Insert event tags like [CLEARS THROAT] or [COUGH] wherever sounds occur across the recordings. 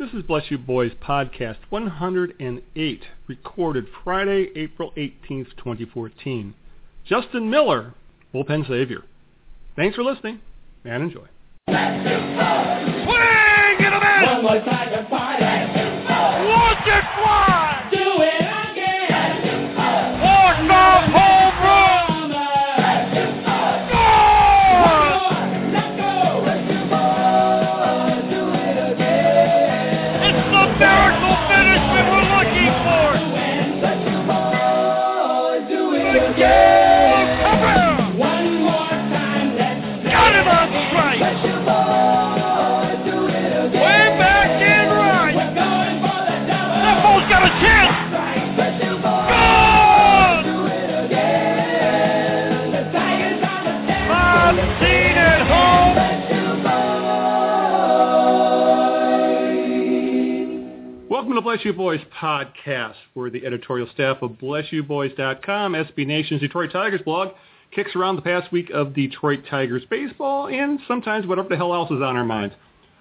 This is Bless You Boys podcast 108, recorded Friday, April 18th, 2014. Justin Miller, bullpen savior. Thanks for listening and enjoy. Swing and a miss! One more time to party. To Bless You Boys podcast, where the editorial staff of BlessYouBoys.com, SB Nation's Detroit Tigers blog, kicks around the past week of Detroit Tigers baseball and sometimes whatever the hell else is on our minds.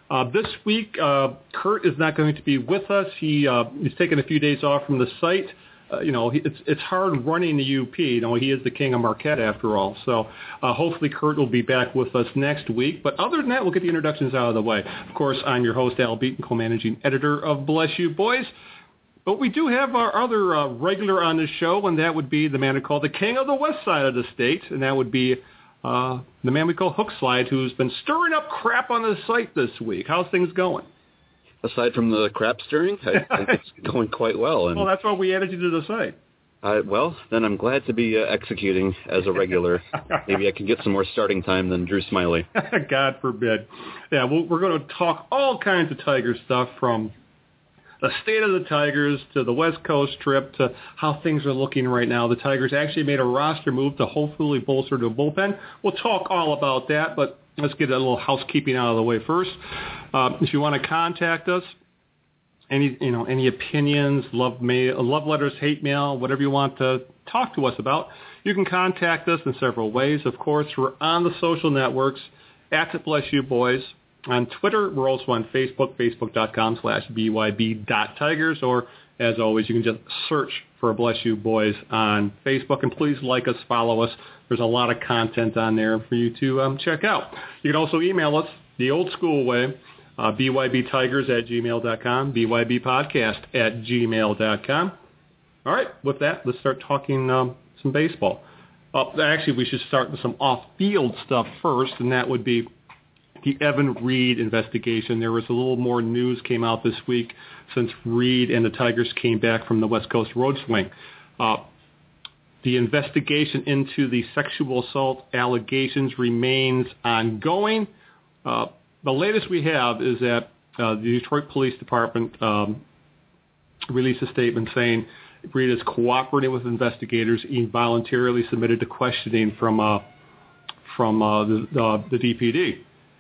Uh, this week, uh, Kurt is not going to be with us. He uh, he's taking a few days off from the site. Uh, you know, it's it's hard running the UP. You know, he is the king of Marquette after all. So uh, hopefully Kurt will be back with us next week. But other than that, we'll get the introductions out of the way. Of course, I'm your host, Al Beaton, co-managing editor of Bless You Boys. But we do have our other uh, regular on the show, and that would be the man we call the king of the west side of the state, and that would be uh, the man we call Hook Slide, who's been stirring up crap on the site this week. How's things going? Aside from the crap stirring, I think it's [LAUGHS] going quite well. And Well, that's why we added you to the site. I, well, then I'm glad to be uh, executing as a regular. [LAUGHS] Maybe I can get some more starting time than Drew Smyly. [LAUGHS] God forbid. Yeah, well, we're going to talk all kinds of Tiger stuff from the state of the Tigers to the West Coast trip to how things are looking right now. The Tigers actually made a roster move to hopefully bolster the bullpen. We'll talk all about that, but let's get a little housekeeping out of the way first. Uh, if you want to contact us, any you know any opinions, love mail, love letters, hate mail, whatever you want to talk to us about, you can contact us in several ways. Of course, we're on the social networks at Bless You Boys. On Twitter, we're also on Facebook, facebook.com slash byb.tigers, or as always, you can just search for Bless You Boys on Facebook, and please like us, follow us. There's a lot of content on there for you to um, check out. You can also email us the old school way, uh, bybtigers at gmail.com, bybpodcast at gmail.com. All right, with that, let's start talking um, some baseball. Uh, actually, we should start with some off-field stuff first, and that would be the Evan Reed investigation. There was a little more news came out this week since Reed and the Tigers came back from the West Coast road swing. Uh, the investigation into the sexual assault allegations remains ongoing. Uh, the latest we have is that uh, the Detroit Police Department um, released a statement saying Reed is cooperating with investigators. He voluntarily submitted to questioning from uh, from uh, the, the DPD.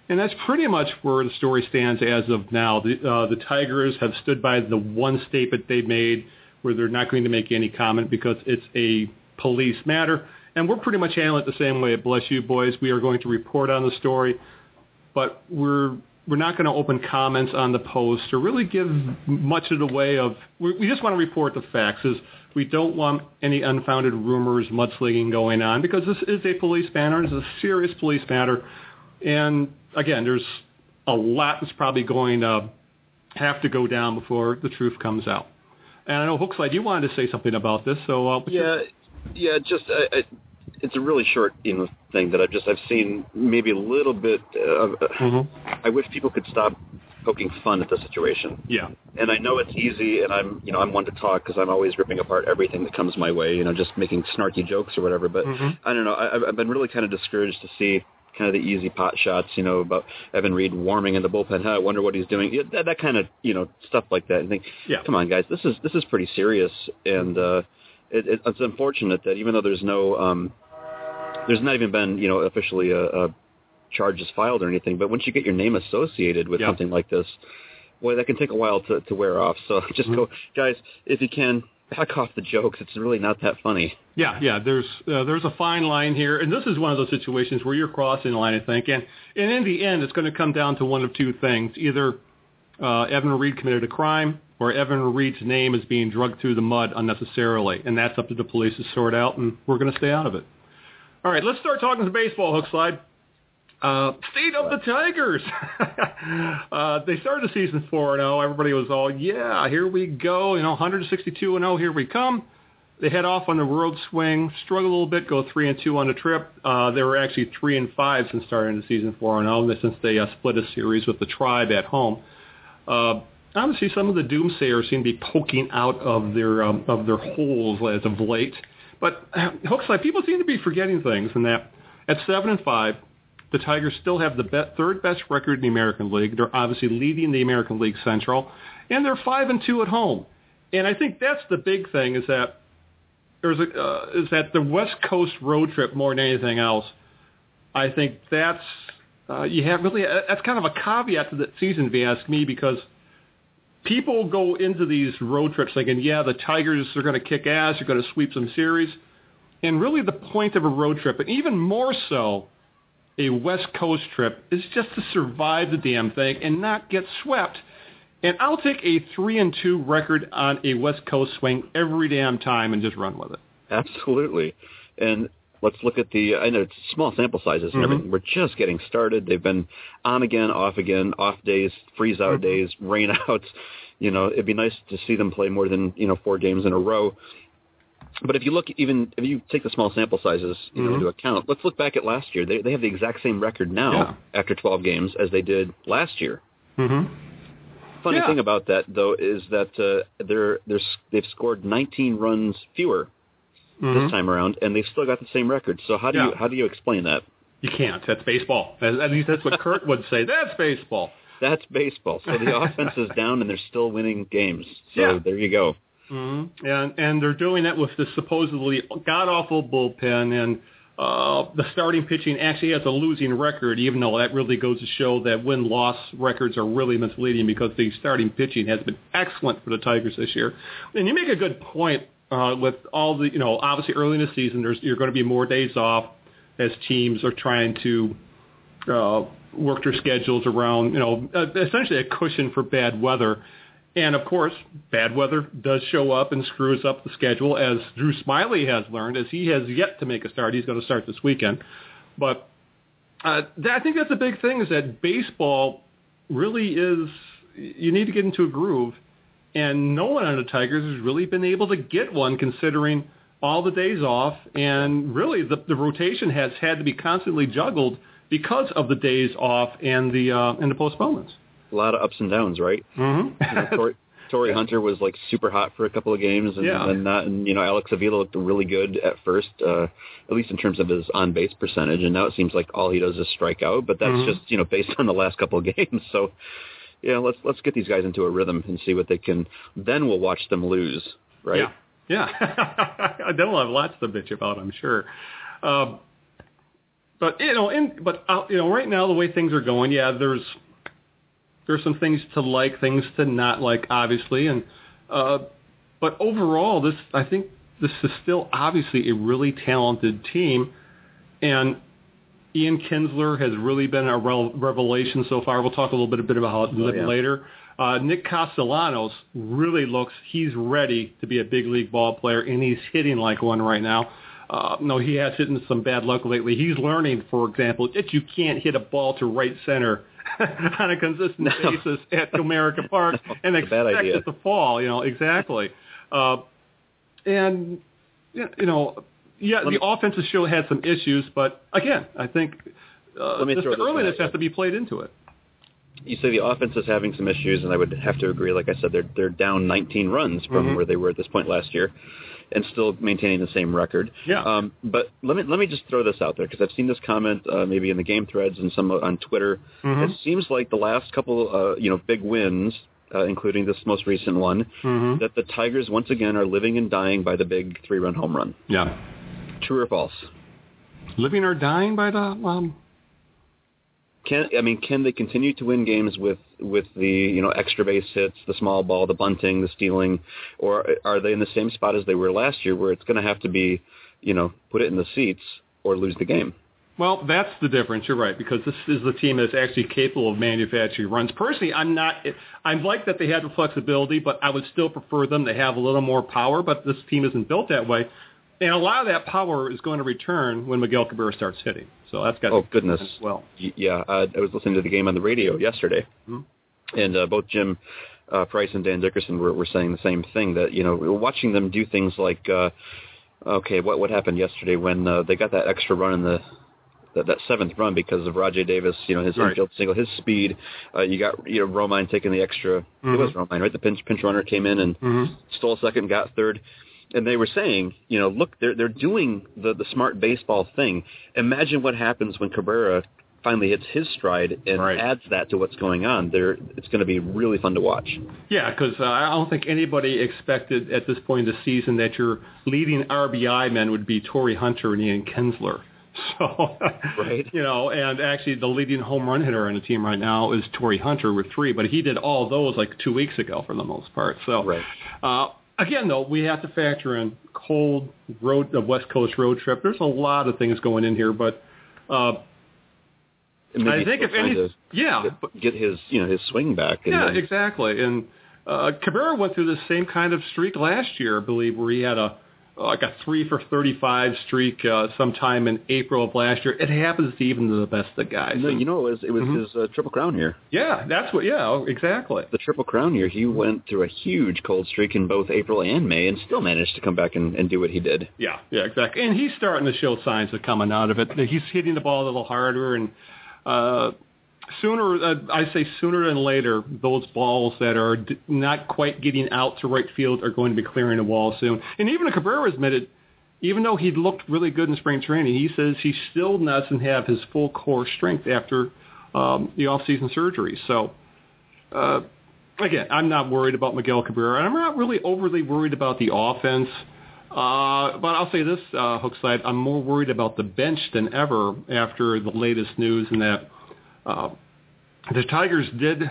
And that's pretty much where the story stands as of now. The, uh, the Tigers have stood by the one statement they made where they're not going to make any comment because it's a police matter. And we're pretty much handling it the same way Bless You Boys. We are going to report on the story, but we're we're not going to open comments on the post or really give much of the way of. We, we just want to report the facts. Is we don't want any unfounded rumors, mudslinging going on because this is a police matter. It's a serious police matter, and again, there's a lot that's probably going to have to go down before the truth comes out. And I know Hookslide, you wanted to say something about this, so uh, Yeah, yeah. Just I, I, it's a really short, you know, thing that I've just I've seen maybe a little bit. Of, Mhm. I wish people could stop poking fun at the situation. yeah, And I know it's easy, and I'm, you know, I'm one to talk because I'm always ripping apart everything that comes my way, you know, just making snarky jokes or whatever. But Mhm. I don't know. I, I've- I've been really kind of discouraged to see kind of the easy pot shots, you know, about Evan Reed warming in the bullpen. Huh, I wonder what he's doing. Yeah, that, that kind of, you know, stuff like that. And think, Yeah. come on, guys, this is this is pretty serious, and uh, it, it, it's unfortunate that even though there's no, um, there's not even been, you know, officially a, a charges filed or anything, but once you get your name associated with Yeah. something like this, boy, that can take a while to, to wear off. So [LAUGHS] just Mm-hmm. go, guys, if you can, back off the jokes. It's really not that funny. Yeah, yeah. There's uh, there's a fine line here, and this is one of those situations where you're crossing the line, I think, and and in the end, it's going to come down to one of two things: either uh, Evan Reed committed a crime or Evan Reed's name is being drugged through the mud unnecessarily, and that's up to the police to sort out, and we're going to stay out of it. All right, let's start talking some baseball, Hookslide. Uh, state of the Tigers. [LAUGHS] uh, they started the season 4-0. Everybody was all, yeah, here we go. You know, 162-0, here we come. They head off on the road swing, struggle a little bit, go 3 and 2 on the trip. Uh, they were actually 3 and 5 since starting the season 4-0, since they uh, split a series with the Tribe at home. Uh, obviously, some of the doomsayers seem to be poking out of their um, of their holes as of late. But [CLEARS THROAT] uh, Hookslide, people seem to be forgetting things, and that at 7 and 5, the Tigers still have the be- third best record in the American League. They're obviously leading the American League Central, and they're five and two at home. And I think that's the big thing is that there's a uh, is that the West Coast road trip more than anything else. I think that's uh, you have really uh, that's kind of a caveat to the season, if you ask me, because people go into these road trips thinking, yeah, the Tigers are going to kick ass, they're going to sweep some series, and really the point of a road trip, and even more so a West Coast trip is just to survive the damn thing and not get swept. And I'll take a three and two record on a West Coast swing every damn time and just run with it. Absolutely. And let's look at the. I know it's small sample sizes and Mhm. everything. We're just getting started. They've been on again, off again, off days, freeze out Mhm. days, [LAUGHS] rain outs. You know, it'd be nice to see them play more than you know four games in a row. But if you look, even if you take the small sample sizes you know, Mhm. into account, let's look back at last year. They they have the exact same record now Yeah. after 12 games as they did last year. Mm-hmm. Funny Yeah. thing about that though is that uh, they're they're they've scored 19 runs fewer this time around, and they've still got the same record. So how do you Mm-hmm. How do you explain that? You can't. That's baseball. At at least that's what Kurt would say. That's baseball. That's baseball. So the [LAUGHS] offense is down, and they're still winning games. So Yeah. there you go. Mm-hmm. And and they're doing that with the supposedly god awful bullpen and uh, the starting pitching actually has a losing record, even though that really goes to show that win loss records are really misleading because the starting pitching has been excellent for the Tigers this year. And you make a good point uh, with all the you know obviously early in the season there's you're going to be more days off as teams are trying to uh, work their schedules around, you know, uh, essentially a cushion for bad weather. And of course, bad weather does show up and screws up the schedule, as Drew Smyly has learned, as he has yet to make a start. He's going to start this weekend. But uh, I think that's a big thing is that baseball really is, you need to get into a groove. And no one on the Tigers has really been able to get one considering all the days off. And really, the, the rotation has had to be constantly juggled because of the days off and the, uh, and the postponements. A lot of ups and downs, right? Mm-hmm. You know, [LAUGHS] Tor- Torii Hunter was like super hot for a couple of games, and Yeah. then not. And you know, Alex Avila looked really good at first, uh, at least in terms of his on base percentage. And now it seems like all he does is strike out. But that's Mhm. just you know based [LAUGHS] on the last couple of games. So yeah, let's let's get these guys into a rhythm and see what they can. Then we'll watch them lose, right? Yeah. Yeah. [LAUGHS] then we'll have lots to bitch about, I'm sure. Um, but you know, in but uh, you know, right now the way things are going, yeah, there's there's some things to like, things to not like, obviously, and uh, but overall, this I think this is still obviously a really talented team, and Ian Kinsler has really been a revelation so far. We'll talk a little bit, a bit about little yeah. later. Uh, Nick Castellanos really looks, he's ready to be a big league ball player, and he's hitting like one right now. Uh, no, he has hit into some bad luck lately. He's learning, for example, that you can't hit a ball to right center [LAUGHS] on a consistent No. basis at Comerica Park [LAUGHS] No, and it's a bad expect it to fall. You know, exactly. Uh, and you know, yeah, the me- offensive show had some issues, but again, I think uh, just the this earliness has to be played into it. you say the offense is having some issues, and I would have to agree. Like I said, they're they're down 19 runs from Mhm. where they were at this point last year, and still maintaining the same record. Yeah. Um, but let me let me just throw this out there because I've seen this comment uh, maybe in the game threads and some on Twitter. Mhm. It seems like the last couple, uh, you know, big wins, uh, including this most recent one, Mhm. that the Tigers once again are living and dying by the big three-run home run. Yeah. True or false? Living or dying by the um, Can I mean can they continue to win games with with the you know extra base hits, the small ball, the bunting, the stealing, or are they in the same spot as they were last year, where it's going to have to be, you know, put it in the seats or lose the game? Well, that's the difference. You're right because this is the team that's actually capable of manufacturing runs. Personally, I'm not. I'm like that they have the flexibility, but I would still prefer them to have a little more power. But this team isn't built that way, and a lot of that power is going to return when Miguel Cabrera starts hitting. So that's got Oh goodness. as well. Yeah, uh, I was listening to the game on the radio yesterday, Mhm. and uh, both Jim uh, Price and Dan Dickerson were, were saying the same thing. That you know, watching them do things like, uh, okay, what what happened yesterday when uh, they got that extra run in the that, that seventh run because of Rajai Davis, you know, his Right. infield single, his speed. Uh, you got you know Romine taking the extra. Mhm. It was Romine, right? The pinch pinch runner came in and Mm-hmm. stole second, got third. And they were saying, you know, look, they're they're doing the the smart baseball thing. Imagine what happens when Cabrera finally hits his stride and Right. adds that to what's going on. There, it's going to be really fun to watch. Yeah, because uh, I don't think anybody expected at this point in the season that your leading RBI men would be Torii Hunter and Ian Kinsler. [LAUGHS] So, Right. you know, and actually the leading home run hitter on the team right now is Torii Hunter with three, but he did all those like two weeks ago for the most part. So, Right. uh, again, though, we have to factor in cold road, the West Coast road trip. There's a lot of things going in here, but uh, I think if any, yeah, get, get his, you know, his swing back. And Yeah, then- exactly. And uh, Cabrera went through the same kind of streak last year, I believe, where he had a like a three for thirty-five streak uh, sometime in April of last year. It happens to even the best of guys. No, you know, it was it was Mhm. his uh, triple crown year. yeah, that's what. Yeah, exactly. The triple crown year, he went through a huge cold streak in both April and May, and still managed to come back and, and do what he did. Yeah, yeah, exactly. And he's starting to show signs of coming out of it. He's hitting the ball a little harder, and uh, sooner, uh, I say sooner than later, those balls that are d- not quite getting out to right field are going to be clearing the wall soon. And even Cabrera admitted, even though he looked really good in spring training, he says he still doesn't have his full core strength after um, the off-season surgery. So. Uh, again, I'm not worried about Miguel Cabrera, and I'm not really overly worried about the offense. Uh, but I'll say this, uh, Hookslide, I'm more worried about the bench than ever after the latest news in that uh, the Tigers did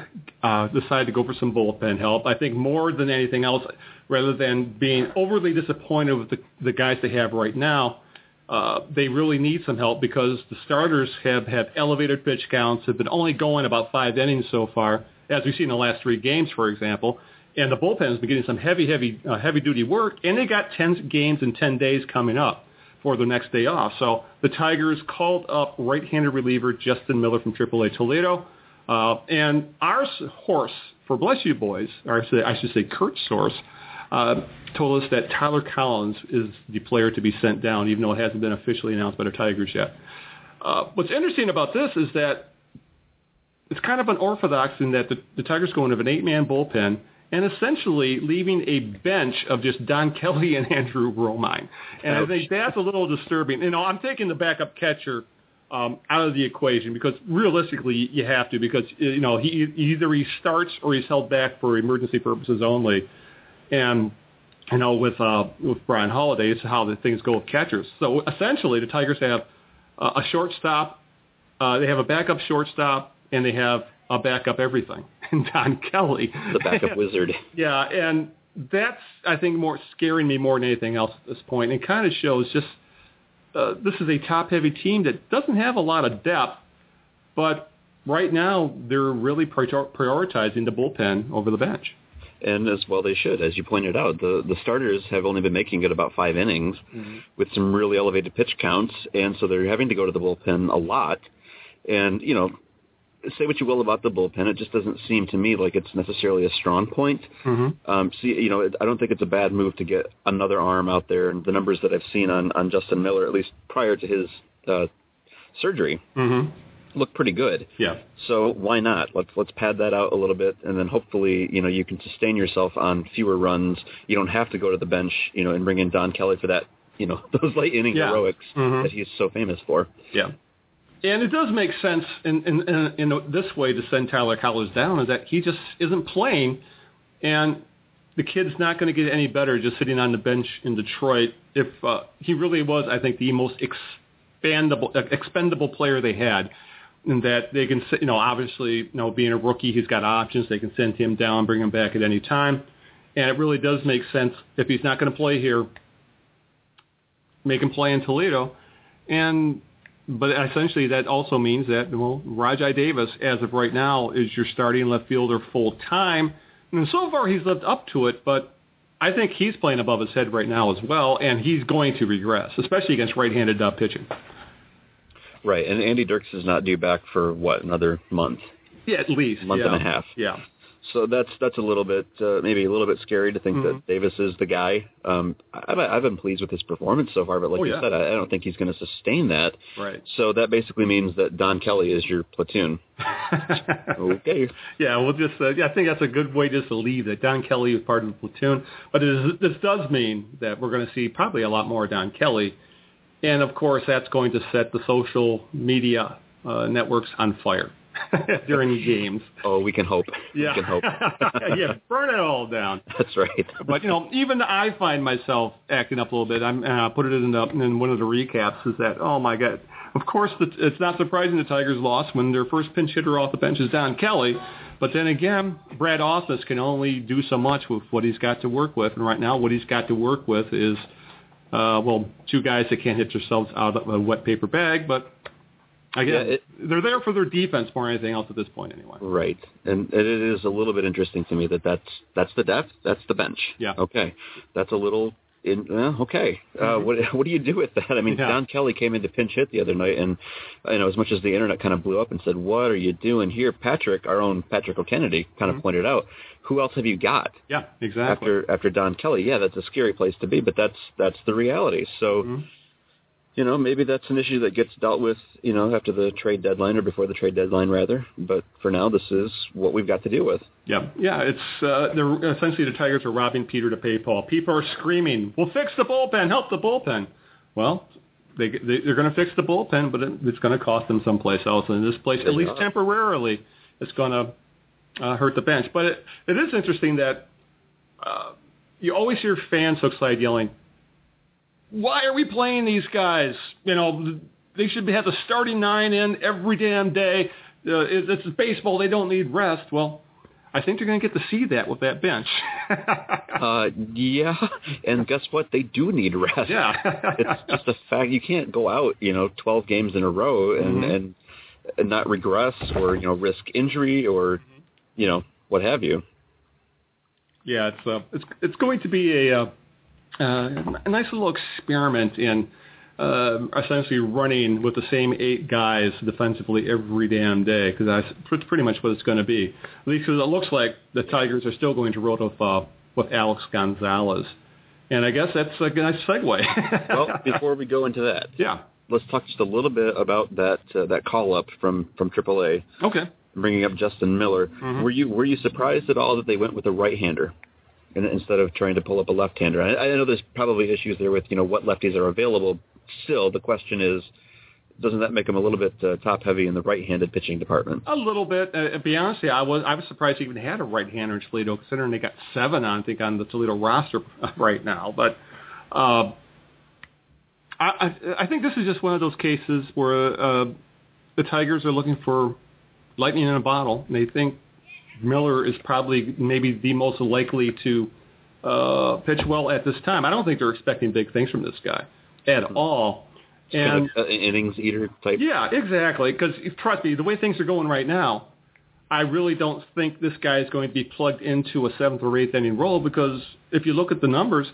uh, decide to go for some bullpen help. I think more than anything else, rather than being overly disappointed with the, the guys they have right now, uh, they really need some help because the starters have had elevated pitch counts, have been only going about five innings so far, as we've seen in the last three games, for example. And the bullpen has been getting some heavy, heavy, uh, heavy-duty work, and they got 10 games in 10 days coming up for the next day off. So the Tigers called up right-handed reliever Justin Miller from AAA Toledo. Uh, and our horse for Bless You Boys, or I should, I should say Kurt's source, uh, told us that Tyler Collins is the player to be sent down, even though it hasn't been officially announced by the Tigers yet. Uh, what's interesting about this is that it's kind of unorthodox in that the, the Tigers go into an eight-man bullpen and essentially leaving a bench of just Don Kelly and Andrew Romine. And I think that's a little disturbing. You know, I'm taking the backup catcher um, out of the equation because realistically you have to because you know he either he starts or he's held back for emergency purposes only, and you know with uh, with Bryan Holaday it's how the things go with catchers. So essentially the Tigers have uh, a shortstop, uh, they have a backup shortstop, and they have a backup everything. And Don Kelly, The backup wizard. [LAUGHS] yeah, and that's I think more scaring me more than anything else at this point. And kind of shows just uh, this is a top-heavy team that doesn't have a lot of depth, but right now they're really prior- prioritizing the bullpen over the bench. And as well they should, as you pointed out, the the starters have only been making it about five innings with some really elevated pitch counts, and so they're having to go to the bullpen a lot. And you know, say what you will about the bullpen, it just doesn't seem to me like it's necessarily a strong point. Mm-hmm. Um, see, you know, I don't think it's a bad move to get another arm out there. And the numbers that I've seen on on Justin Miller, at least prior to his uh, surgery, Mm-hmm. look pretty good. Yeah. So why not? Let's let's pad that out a little bit, and then hopefully, you know, you can sustain yourself on fewer runs. You don't have to go to the bench, you know, and bring in Don Kelly for that, you know, [LAUGHS] those late inning Yeah. heroics Mhm. that he's so famous for. Yeah. And it does make sense in, in, in, in this way to send Tyler Collins down is that he just isn't playing, and the kid's not going to get any better just sitting on the bench in Detroit. If uh, he really was, I think, the most expandable, expendable player they had, in that they can, you know, obviously, you know, being a rookie, he's got options. They can send him down, bring him back at any time, and it really does make sense if he's not going to play here, make him play in Toledo, and but essentially that also means that well, Rajai Davis, as of right now, is your starting left fielder full time, and so far he's lived up to it. But I think he's playing above his head right now as well, and he's going to regress, especially against right-handed uh, pitching. Right, and Andy Dirks is not due back for what another month, Yeah, at least month yeah. and a half. Yeah. So that's that's a little bit uh, maybe a little bit scary to think Mhm. that Davis is the guy. Um, I've, I've been pleased with his performance so far, but like Oh, you yeah. said, I, I don't think he's going to sustain that. Right. So that basically means that Don Kelly is your platoon. [LAUGHS] Okay. Yeah, we'll just. Uh, yeah, I think that's a good way just to leave that Don Kelly is part of the platoon. But it is, this does mean that we're going to see probably a lot more Don Kelly, and of course that's going to set the social media uh, networks on fire [LAUGHS] during the games. Oh, we can hope. Yeah, We can hope. [LAUGHS] yeah, burn it all down. That's right. But you know, even I find myself acting up a little bit. I'm uh, put it in, the, in one of the recaps. Is that oh my god? Of course, the, it's not surprising the Tigers lost when their first pinch hitter off the bench is Don Kelly. But then again, Brad Ausmus can only do so much with what he's got to work with, and right now, what he's got to work with is, uh, well, two guys that can't hit themselves out of a wet paper bag. But Yeah, it- they're there for their defense more than anything else at this point, anyway. Right, and it is a little bit interesting to me that that's that's the depth, that's the bench. Yeah. Okay, that's a little. In, well, okay, uh, what what do you do with that? I mean, Mm-hmm. Yeah. Don Kelly came in to pinch hit the other night, and you know, as much as the internet kind of blew up and said, "What are you doing here?" Patrick, our own Patrick O'Kennedy, kind of pointed out, "Who else have you got Yeah, exactly. after after Don Kelly?" Yeah, that's a scary place to be, but that's that's the reality. So. Mhm. You know, maybe that's an issue that gets dealt with, you know, after the trade deadline or before the trade deadline, rather. But for now, this is what we've got to deal with. Yeah, yeah. It's uh, they're essentially the Tigers are robbing Peter to pay Paul. People are screaming, "We'll fix the bullpen, help the bullpen." Well, they, they they're going to fix the bullpen, but it, it's going to cost them someplace else. And in this place, at least temporarily, it's going to uh, hurt the bench. But it, it is interesting that uh, you always hear fans outside yelling, "Why are we playing these guys? You know, they should have the starting nine in every damn day. Uh, it, it's baseball; they don't need rest." Well, I think they're going to get to see that with that bench. [LAUGHS] Uh, yeah, and guess what? They do need rest. Yeah. [LAUGHS] it's just a fact. You can't go out, you know, 12 games in a row and Mhm. and and not regress or you know risk injury or you know what have you. yeah, it's uh, it's it's going to be a uh, a nice little experiment in uh, essentially running with the same eight guys defensively every damn day because that's pr- pretty much what it's going to be. At least 'cause it looks like the Tigers are still going to roll with uh, with Alex Gonzalez, and I guess that's a nice segue. [LAUGHS] Well, before we go into that, yeah, let's talk just a little bit about that uh, that call up from from AAA, okay. bringing up Justin Miller. Mhm. Were you were you surprised at all that they went with a right hander? In- Instead of trying to pull up a left-hander, I, I know there's probably issues there with you know what lefties are available. Still, the question is, doesn't that make them a little bit uh, top-heavy in the right-handed pitching department? A little bit. Uh, be honest, you, I was I was surprised they even had a right-hander in Toledo, considering they got seven I think on the Toledo roster [LAUGHS] right now. But uh, I, I I think this is just one of those cases where uh, the Tigers are looking for lightning in a bottle, and they think Miller is probably maybe the most likely to uh, pitch well at this time. I don't think they're expecting big things from this guy at all. Kind And of, uh, innings eater type. yeah, exactly. Because trust me, the way things are going right now, I really don't think this guy is going to be plugged into a seventh or eighth inning role. Because if you look at the numbers,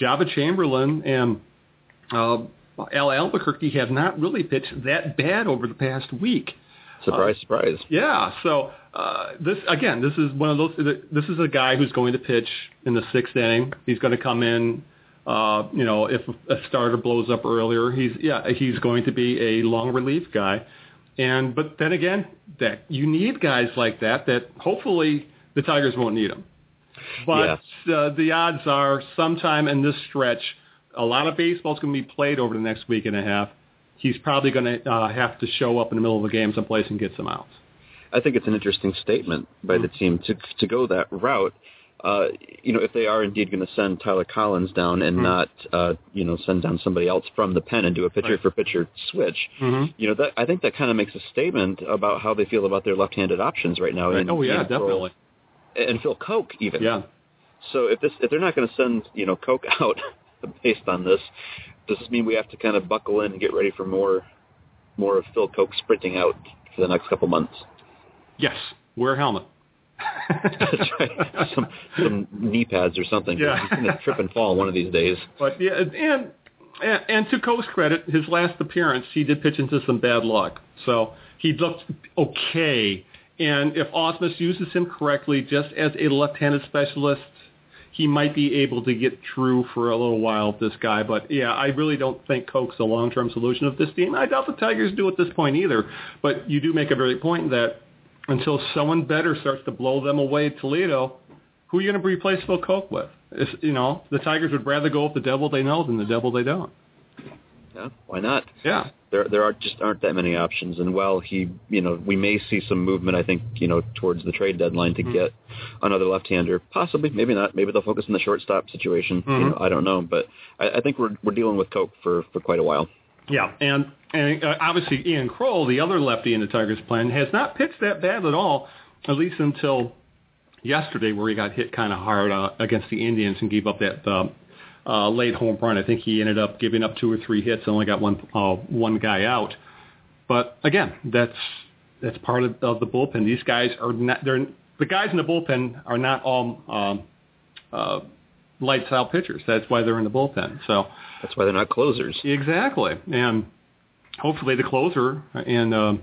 Joba Chamberlain and uh, Al Albuquerque have not really pitched that bad over the past week. Surprise, surprise. Yeah. So uh, this again, this is one of those. This is a guy who's going to pitch in the sixth inning. He's going to come in. Uh, you know, if a starter blows up earlier, he's yeah, he's going to be a long relief guy. And but then again, that you need guys like that. That hopefully the Tigers won't need them. But uh, the odds are sometime in this stretch, a lot of baseball's going to be played over the next week and a half. He's probably going to uh, have to show up in the middle of a game someplace and get some outs. I think it's an interesting statement by the team to to go that route. Uh, you know, if they are indeed going to send Tyler Collins down and Mhm. not, uh, you know, send down somebody else from the pen and do a pitcher Right. for pitcher switch, Mm-hmm. you know, that I think that kind of makes a statement about how they feel about their left-handed options right now. in- Oh yeah, definitely. And Phil Coke even. Yeah. So if this if they're not going to send you know Coke [LAUGHS] out based on this, does this mean we have to kind of buckle in and get ready for more more of Phil Coke sprinting out for the next couple months. Yes, wear a helmet. [LAUGHS] That's right. Some some knee pads or something. Yeah. He's going to trip and fall one of these days. But yeah, and and, and to Coke's credit, his last appearance, he did pitch into some bad luck. So he looked okay. And if Ausmus uses him correctly, just as a left-handed specialist, he might be able to get through for a little while with this guy. But yeah, I really don't think Coke's a long-term solution of this team. I doubt the Tigers do at this point either. But you do make a very point that until someone better starts to blow them away at Toledo, who are you going to replace Phil Coke with? It's, you know, the Tigers would rather go with the devil they know than the devil they don't. Yeah, why not? Yeah. There there are just aren't that many options. And while he, you know, we may see some movement, I think, you know, towards the trade deadline to Mhm. get another left-hander. Possibly, maybe not. Maybe they'll focus on the shortstop situation. You Mhm. know, I don't know, but I, I think we're we're dealing with Coke for for quite a while. Yeah, and and uh, obviously Ian Krol, the other lefty in the Tigers' plan, has not pitched that bad at all, at least until yesterday, where he got hit kind of hard uh, against the Indians and gave up that uh, uh, late home run. I think he ended up giving up two or three hits, and only got one uh, one guy out. But again, that's that's part of, of the bullpen. These guys are not. They're the guys in the bullpen are not all um, uh, lights out pitchers. That's why they're in the bullpen. So. That's why they're not closers. Exactly, and hopefully the closer in uh,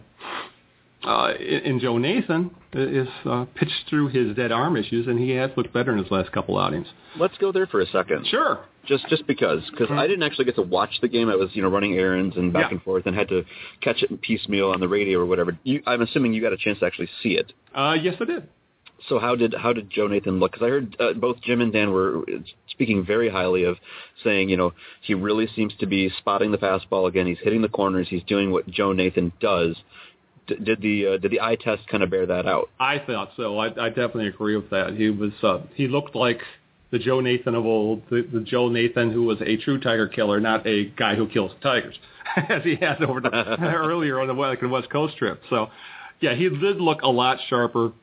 uh, in Joe Nathan is uh, pitched through his dead arm issues, and he has looked better in his last couple outings. Let's go there for a second. Sure. Just just because because Mhm. I didn't actually get to watch the game. I was you know running errands and back Yeah. and forth and had to catch it in piecemeal on the radio or whatever. You, I'm assuming you got a chance to actually see it. Uh, yes, I did. So how did how did Joe Nathan look? Because I heard uh, both Jim and Dan were speaking very highly of saying, you know, he really seems to be spotting the fastball again. He's hitting the corners. He's doing what Joe Nathan does. D- did the uh, did the eye test kind of bear that out? I thought so. I, I definitely agree with that. He was uh, he looked like the Joe Nathan of old, the, the Joe Nathan who was a true tiger killer, not a guy who kills tigers, [LAUGHS] as he had over the, [LAUGHS] earlier on the like West Coast trip. So, yeah, he did look a lot sharper.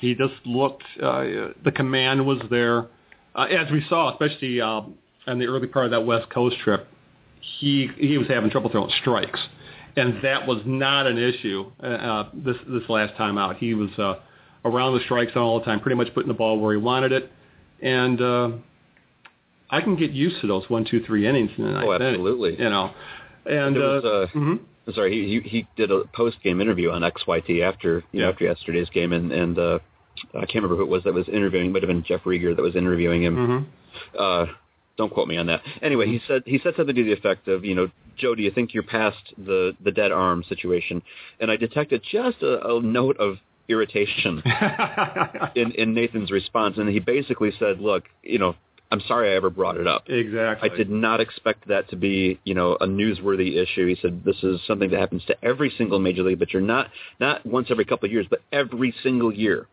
He just looked. Uh, the command was there, uh, as we saw, especially uh, in the early part of that West Coast trip. He he was having trouble throwing strikes, and that was not an issue uh, uh, this this last time out. He was uh, around the strike zone all the time, pretty much putting the ball where he wanted it, and uh, I can get used to those one, two, three innings in the ninth Oh, inning, absolutely. you know, and There was, uh, uh, mhm. Sorry, he he, did a post game interview on XYT after you know, after yesterday's game, and and uh, I can't remember who it was that was interviewing. It might have been Jeff Riger that was interviewing him. Mhm. Uh, don't quote me on that. Anyway, he said he said something to the effect of, you know, Joe, do you think you're past the the dead arm situation? And I detected just a, a note of irritation [LAUGHS] in in Nathan's response, and he basically said, look, you know, I'm sorry I ever brought it up. exactly. I did not expect that to be, you know, a newsworthy issue. He said this is something that happens to every single major league pitcher, not not once every couple of years, but every single year.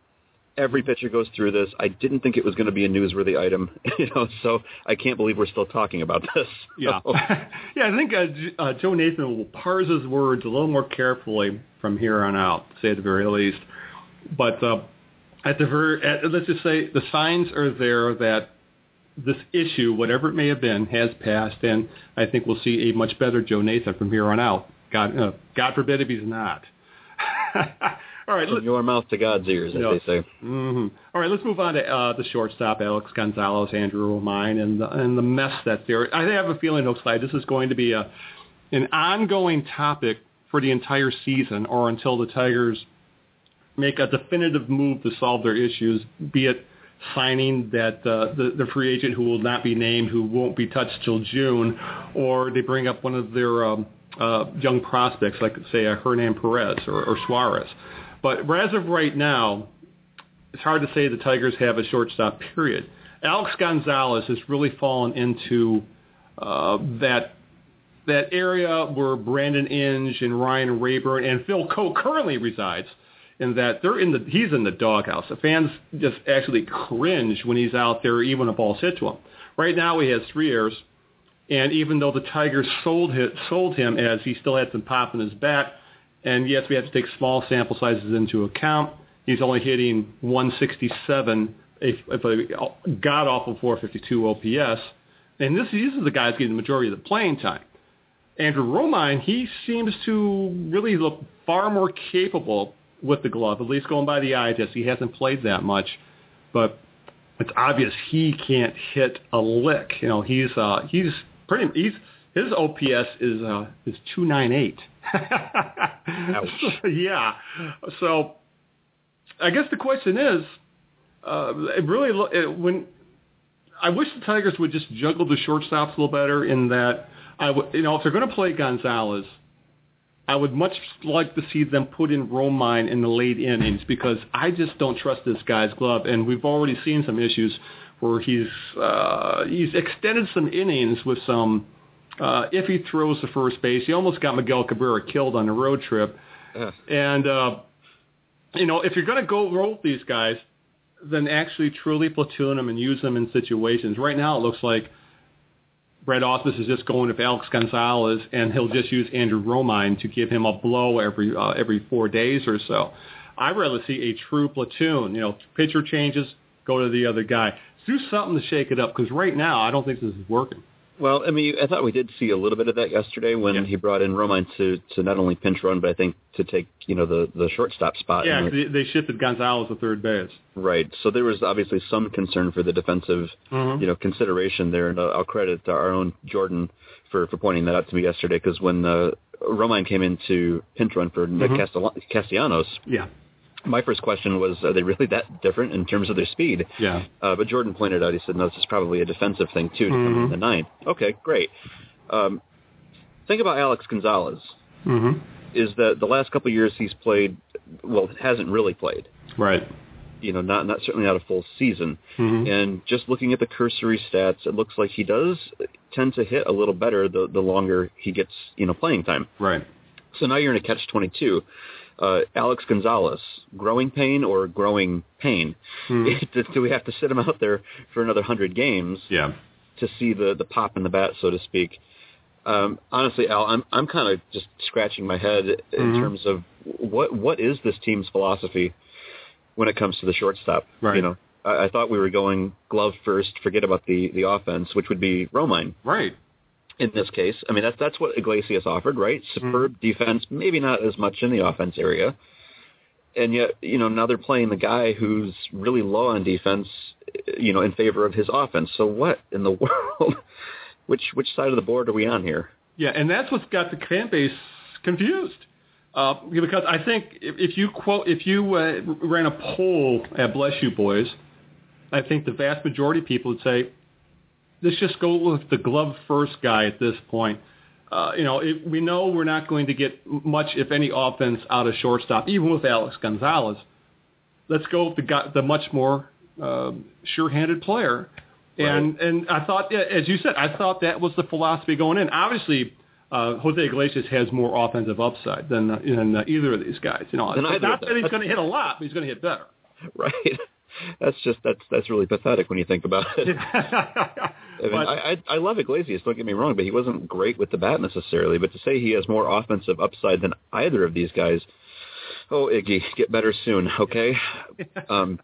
Every pitcher goes through this. I didn't think it was going to be a newsworthy item, [LAUGHS] you know. So I can't believe we're still talking about this. Yeah, So, [LAUGHS] yeah. I think uh, uh, Joe Nathan will parse his words a little more carefully from here on out, to say at the very least. But uh, at the very, at, let's just say the signs are there that this issue, whatever it may have been, has passed, and I think we'll see a much better Joe Nathan from here on out. God, uh, God forbid if he's not. [LAUGHS] All right, from your mouth to God's ears, as they say. hmm All right, let's move on to uh, the shortstop, Alex Gonzalez, Andrew Romine, and the, and the mess that's there. I have a feeling, Hookslide, this is going to be a an ongoing topic for the entire season, or until the Tigers make a definitive move to solve their issues, be it signing that uh, the, the free agent who will not be named, who won't be touched till June, or they bring up one of their um, uh, young prospects, like say a Hernan Perez or, or Suarez. But as of right now, it's hard to say the Tigers have a shortstop. Period. Alex Gonzalez has really fallen into uh, that that area where Brandon Inge and Ryan Raburn and Phil Coke currently resides. In that they're in the he's in the doghouse. The fans just actually cringe when he's out there, even a ball's hit to him. Right now he has three errors, and even though the Tigers sold him, sold him as he still had some pop in his bat, and yes, we have to take small sample sizes into account. He's only hitting 167, if, if a god awful 452 OPS, and this these are the guys getting the majority of the playing time. Andrew Romine, he seems to really look far more capable with the glove, at least going by the eye test. He hasn't played that much, but it's obvious he can't hit a lick. You know, he's uh, he's pretty he's his OPS is uh, is two nine eight. [LAUGHS] yeah. So I guess the question is, uh, it really it, when I wish the Tigers would just juggle the shortstops a little better. In that, I w- you know if they're going to play Gonzalez, I would much like to see them put in Romine in the late innings because I just don't trust this guy's glove, and we've already seen some issues where he's uh, he's extended some innings with some. Uh, if he throws to first base, he almost got Miguel Cabrera killed on the road trip. Ugh. And uh, you know, if you're going to go roll with these guys, then actually truly platoon them and use them in situations. Right now, it looks like Brett Ausmus is just going with Alex Gonzalez, and he'll just use Andrew Romine to give him a blow every uh, every four days or so. I'd rather see a true platoon. You know, pitcher changes, go to the other guy. Do something to shake it up because right now I don't think this is working. Well, I mean, I thought we did see a little bit of that yesterday when Yeah. he brought in Romine to to not only pinch run, but I think to take you know the the shortstop spot. Yeah, the- they, they shifted Gonzalez to third base. right. So there was obviously some concern for the defensive, Mhm. you know, consideration there, and I'll credit our own Jordan for for pointing that out to me yesterday because when uh, Romine came in to pinch run for Nick Mhm. Castel- Castellanos, Yeah, my first question was, are they really that different in terms of their speed? yeah, Uh, but Jordan pointed out, he said, no, this is probably a defensive thing too to come in the ninth. Okay, great. Um, think about Alex Gonzalez. hmm Is that the last couple of years he's played, well, hasn't really played. right. You know, not not certainly not a full season. hmm And just looking at the cursory stats, it looks like he does tend to hit a little better the the longer he gets, you know, playing time. Right. So now you're in a catch twenty two. Uh, Alex Gonzalez, growing pain or growing pain? [LAUGHS] Mhm. Do we have to sit him out there for another hundred games? Yeah. to see the the pop in the bat, so to speak. Um, honestly, Al, I'm I'm kind of just scratching my head in Mhm. terms of what what is this team's philosophy when it comes to the shortstop. Right. You know, I, I thought we were going glove first, forget about the the offense, which would be Romine Right. In this case. I mean, that's that's what Iglesias offered, right? Superb defense, maybe not as much in the offense area. And yet, you know, now they're playing the guy who's really low on defense, you know, in favor of his offense. So what in the [LAUGHS] world? which which side of the board are we on here? Yeah, and that's what's got the fan base confused. Uh, because I think if, if you quote, if you uh, ran a poll at Bless You Boys, I think the vast majority of people would say, let's just go with the glove first guy at this point. Uh, you know, it, we know we're not going to get much, if any, offense out of shortstop, even with Alex Gonzalez. Let's go with the guy, the much more um, sure-handed player. And and I thought, as you said, I thought that was the philosophy going in. Obviously, uh, Jose Iglesias has more offensive upside than than uh, either of these guys. You know, not that he's going to hit a lot, but he's going to hit better. Right. That's just that's that's really pathetic when you think about it. [LAUGHS] I mean, But- I, I I love Iglesias. Don't get me wrong, but he wasn't great with the bat necessarily. But to say he has more offensive upside than either of these guys, oh Iggy, get better soon, okay? um,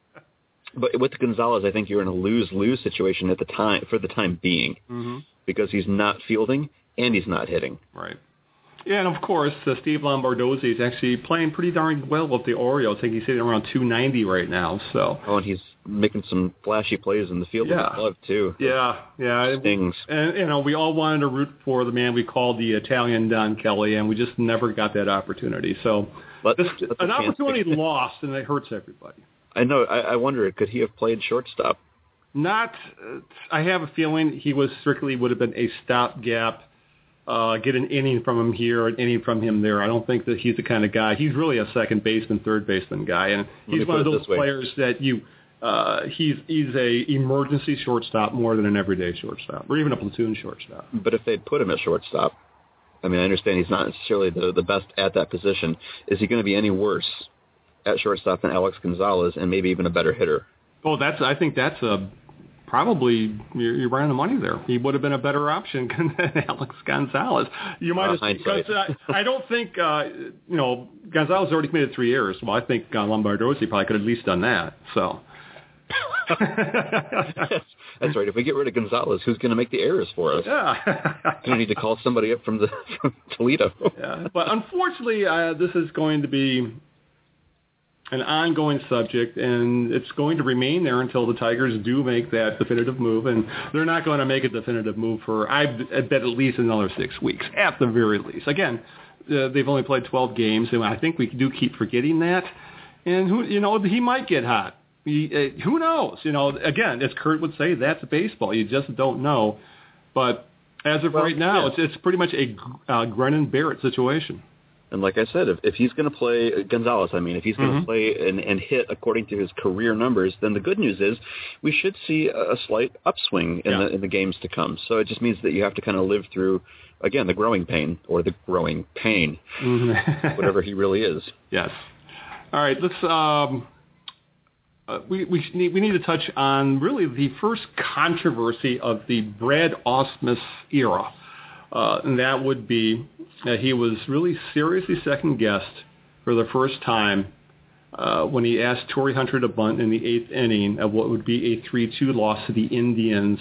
but with Gonzalez, I think you're in a lose lose situation at the time for the time being hmm because he's not fielding and he's not hitting. Right. Yeah, and of course, uh, Steve Lombardozzi is actually playing pretty darn well with the Orioles. I think he's hitting around 290 right now. So, Oh, and he's making some flashy plays in the field Yeah. the glove too. yeah, yeah. Stings. And you know, we all wanted to root for the man we called the Italian Don Kelly, and we just never got that opportunity. So, Let, this, an opportunity to- lost, and it hurts everybody. I know. I, I wonder, could he have played shortstop? Not, uh, I have a feeling he was strictly would have been a stopgap. Uh, get an inning from him here, an inning from him there. I don't think that he's the kind of guy. He's really a second baseman, third baseman guy, and he's one of those players that you. Uh, he's he's a emergency shortstop more than an everyday shortstop, or even a platoon shortstop. But if they'd put him at shortstop, I mean, I understand he's not necessarily the, the best at that position. Is he going to be any worse at shortstop than Alex Gonzalez and maybe even a better hitter? Well, that's I think that's a probably you're, you're right on the money there. He would have been a better option [LAUGHS] than Alex Gonzalez. You might Uh, have hindsight. because I, I don't think uh, you know Gonzalez already committed three years. Well, I think uh, Lombardozzi probably could have at least done that. So, that's, [LAUGHS] that's right. If we get rid of Gonzalez, who's going to make the errors for us? yeah. [LAUGHS] Going to need to call somebody up from the from Toledo. yeah. But unfortunately, uh, this is going to be an ongoing subject, and it's going to remain there until the Tigers do make that definitive move. And they're not going to make a definitive move for, I bet, at least another six weeks, at the very least. Again, uh, they've only played 12 games, and I think we do keep forgetting that. And who, you know, he might get hot. He, uh, who knows? You know, again, as Kurt would say, that's baseball. You just don't know. But as of Well, right now, yeah. it's it's pretty much a uh, Grennan Barrett situation. And like I said, if, if he's going to play Gonzalez, I mean, if he's going to Mhm. play and, and hit according to his career numbers, then the good news is we should see a, a slight upswing in Yeah. the in the games to come. So it just means that you have to kind of live through again the growing pain or the growing pain, Mhm. [LAUGHS] whatever he really is. Yes. All right. Let's. Um, uh, we we need we need to touch on really the first controversy of the Brad Ausmus era, uh, and that would be that he was really seriously second guessed for the first time uh, when he asked Torii Hunter to bunt in the eighth inning of what would be a three-two loss to the Indians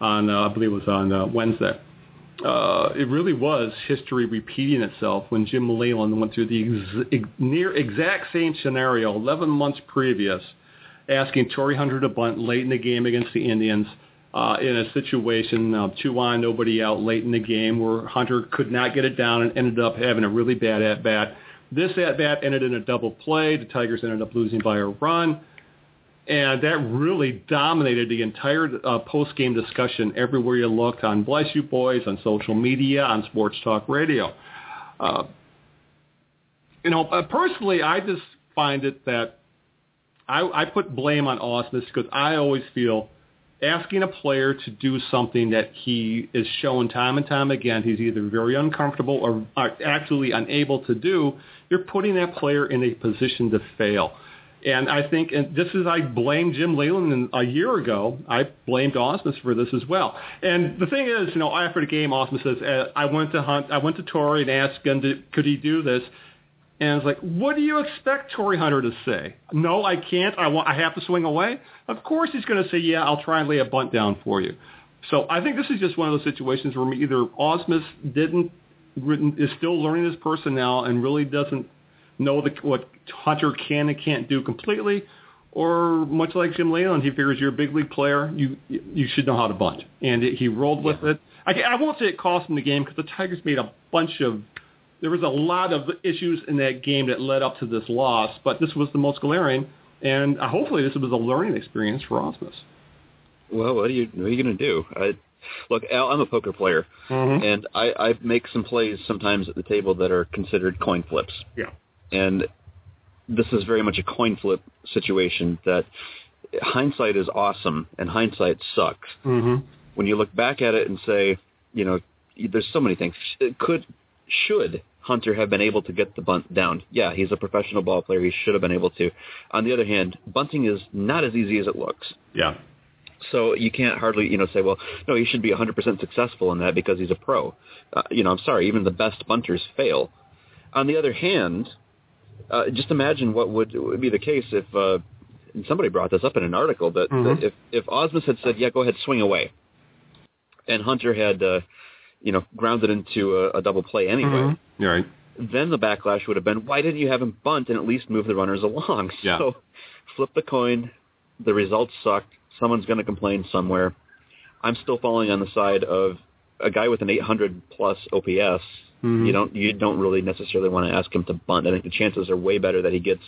on uh, I believe it was on uh, Wednesday. Uh, it really was history repeating itself when Jim Leyland went through the ex- near exact same scenario 11 months previous, asking Torii Hunter to bunt late in the game against the Indians uh, in a situation, uh, two on, nobody out late in the game where Hunter could not get it down and ended up having a really bad at-bat. This at-bat ended in a double play. The Tigers ended up losing by a run and that really dominated the entire uh, post-game discussion everywhere you looked on Bless You Boys, on social media, on Sports Talk Radio. Uh, you know, uh, personally, I just find it that I, I put blame on Ausmus because I always feel asking a player to do something that he is shown time and time again he's either very uncomfortable or, actually unable to do, you're putting that player in a position to fail. And I think, and this is, I blame Jim Leyland a year ago. I blamed Ausmus for this as well. And the thing is, you know, after the game, Ausmus says, uh, "I went to Hunt, I went to Torii and asked him, to, could he do this?" And it's like, what do you expect Torii Hunter to say? No, I can't. I want. I have to swing away. Of course, he's going to say, "Yeah, I'll try and lay a bunt down for you." So I think this is just one of those situations where either Ausmus didn't is still learning his personnel and really doesn't know the, what Hunter can and can't do completely, or much like Jim Leyland, he figures you're a big league player, you you should know how to bunt, and it, he rolled with it. I, I won't say it cost him the game because the Tigers made a bunch of. There was a lot of issues in that game that led up to this loss, but this was the most glaring, and uh, hopefully this was a learning experience for Ausmus. Well, what are you what are you going to do? I, look, Al, I'm a poker player, Mm-hmm. and I, I make some plays sometimes at the table that are considered coin flips. Yeah. and this is very much a coin flip situation that hindsight is awesome and hindsight sucks. Mm-hmm. When you look back at it and say, you know, there's so many things. It Could, should Hunter have been able to get the bunt down? Yeah, he's a professional ball player. He should have been able to. On the other hand, bunting is not as easy as it looks. Yeah. So you can't hardly, you know, say, well, no, he should be 100% successful in that because he's a pro. Uh, you know, I'm sorry, even the best bunters fail. On the other hand, uh, just imagine what would, would be the case if, uh, and somebody brought this up in an article, that, Mhm. that if, if Ausmus had said, yeah, go ahead, swing away, and Hunter had, uh, you know, grounded into a, a double play anyway, Mm-hmm. Right. then the backlash would have been, why didn't you have him bunt and at least move the runners along? [LAUGHS] Yeah. So flip the coin. The results suck. Someone's going to complain somewhere. I'm still falling on the side of a guy with an 800 plus OPS. Mhm. You don't you don't really necessarily want to ask him to bunt. I think the chances are way better that he gets,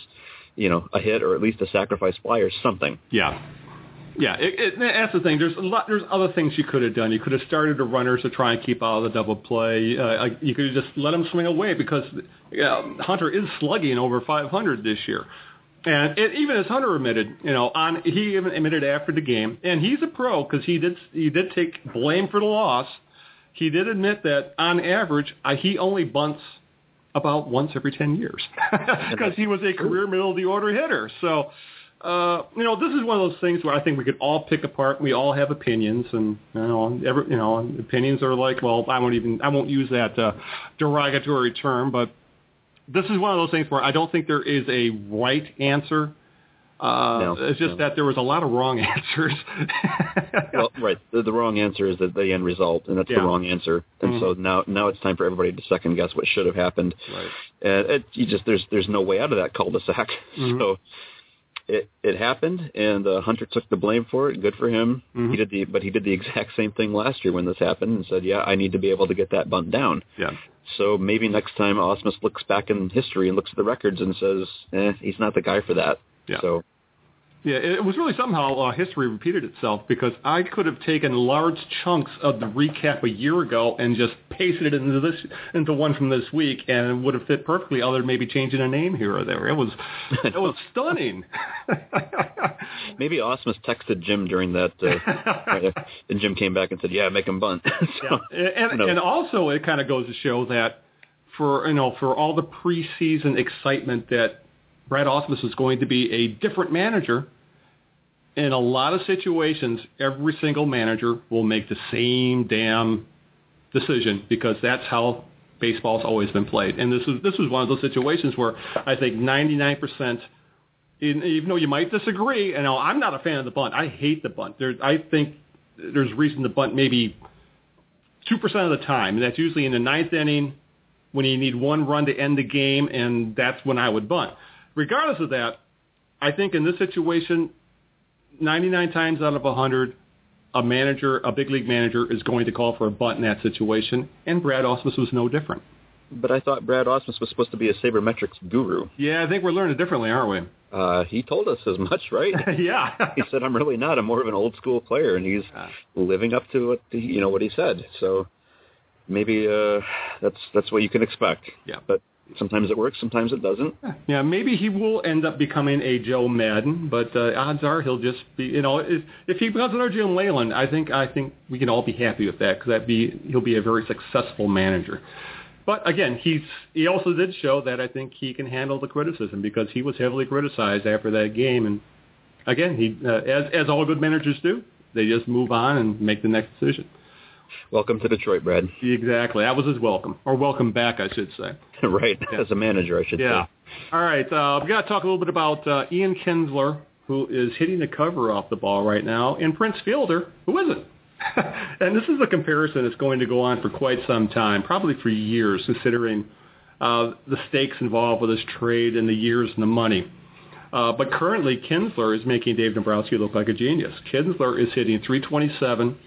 you know, a hit or at least a sacrifice fly or something. Yeah. Yeah, it, it, that's the thing. There's a lot. There's other things you could have done. You could have started the runners to try and keep out of the double play. Uh, you could have just let him swing away because uh, Hunter is slugging over 500 this year, and it, even as Hunter admitted, you know, on he even admitted after the game, and he's a pro because he did he did take blame for the loss. He did admit that on average uh, he only bunts about once every 10 years [LAUGHS] because he was a career middle of the order hitter. So uh, you know, this is one of those things where I think we could all pick apart. We all have opinions, and you know, every, you know, opinions are like, well, I won't even, I won't use that uh, derogatory term, but this is one of those things where I don't think there is a right answer. Uh, No, it's just no. that there was a lot of wrong [LAUGHS] answers. Well, right. The, the wrong answer is the, the end result, and that's Yeah. the wrong answer. And so now, now it's time for everybody to second guess what should have happened. Right. And it, you just there's there's no way out of that cul-de-sac. [LAUGHS] Mhm. So it it happened, and uh, Hunter took the blame for it. Good for him. Mhm. He did the but he did the exact same thing last year when this happened, and said, "Yeah, I need to be able to get that bunt down." yeah. So maybe next time Ausmus looks back in history and looks at the records and says, "Eh, he's not the guy for that." Yeah. So Yeah, it was really somehow uh, history repeated itself because I could have taken large chunks of the recap a year ago and just pasted it into this into one from this week, and it would have fit perfectly. Other than maybe changing a name here or there. It was it was [LAUGHS] stunning. [LAUGHS] maybe Ausmus texted Jim during that, uh, [LAUGHS] and Jim came back and said, "Yeah, make him bunt." so, Yeah. And, you know, and also it kind of goes to show that for you know for all the preseason excitement that Brad Ausmus is going to be a different manager. In a lot of situations, every single manager will make the same damn decision because that's how baseball's always been played. And this is this is one of those situations where I think 99%, in- even though you might disagree, and I'm not a fan of the bunt. I hate the bunt. There, I think there's reason to bunt maybe two percent of the time, and that's usually in the ninth inning when you need one run to end the game, and that's when I would bunt. Regardless of that, I think in this situation, 99 times out of 100, a manager, a big league manager, is going to call for a bunt in that situation, and Brad Ausmus was no different. but I thought Brad Ausmus was supposed to be a sabermetrics guru. Yeah, I think we're learning differently, aren't we? Uh, he told us as much, right? [LAUGHS] yeah. he said, "I'm really not. I'm more of an old school player," and he's living up to what he, you know what he said. So maybe uh, that's that's what you can expect. Yeah. But sometimes it works, sometimes it doesn't. Yeah, maybe he will end up becoming a Joe Maddon, but uh, odds are he'll just be, you know, if, if he becomes another Jim Leyland, I think I think we can all be happy with that because that be he'll be a very successful manager. But again, he's he also did show that I think he can handle the criticism because he was heavily criticized after that game, and again, he uh, as as all good managers do, they just move on and make the next decision. Welcome to Detroit, Brad. Exactly, that was his welcome or welcome back, I should say. [LAUGHS] right, as a manager, I should Yeah. say. All right. Uh, we've got to talk a little bit about uh, Ian Kinsler, who is hitting the cover off the ball right now, and Prince Fielder, who isn't. [LAUGHS] and this is a comparison that's going to go on for quite some time, probably for years, considering uh, the stakes involved with this trade and the years and the money. Uh, but currently, Kinsler is making Dave Dombrowski look like a genius. Kinsler is hitting 327.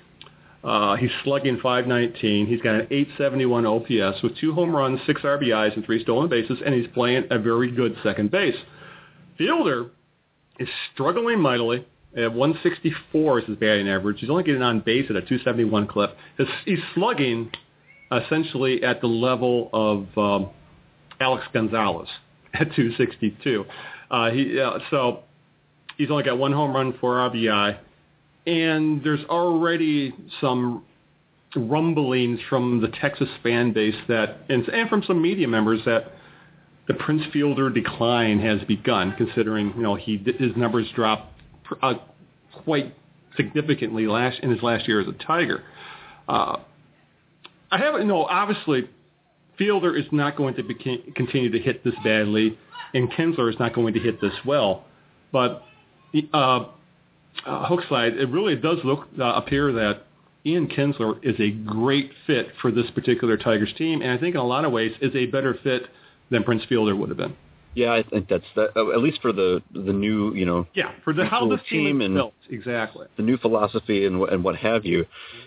Uh, he's slugging 519. He's got an 871 OPS with two home runs, six RBIs, and three stolen bases, and he's playing a very good second base. Fielder is struggling mightily. At 164 is his batting average. He's only getting on base at a 271 clip. His, he's slugging essentially at the level of um, Alex Gonzalez [LAUGHS] at 262. Uh, he uh, so he's only got one home run, four RBI, and there's already some rumblings from the Texas fan base that, and, and from some media members that the Prince Fielder decline has begun, considering you know he his numbers dropped uh, quite significantly last in his last year as a Tiger. Uh, I haven't. No, obviously, Fielder is not going to be, continue to hit this badly, and Kinsler is not going to hit this well. But uh, uh, Hookslide, it really does look uh, appear that Ian Kinsler is a great fit for this particular Tigers team, and I think in a lot of ways is a better fit than Prince Fielder would have been. Yeah, I think that's that. uh, At least for the the new, you know, Yeah, for the how this team, team and- built. Exactly. the new philosophy and and what have you.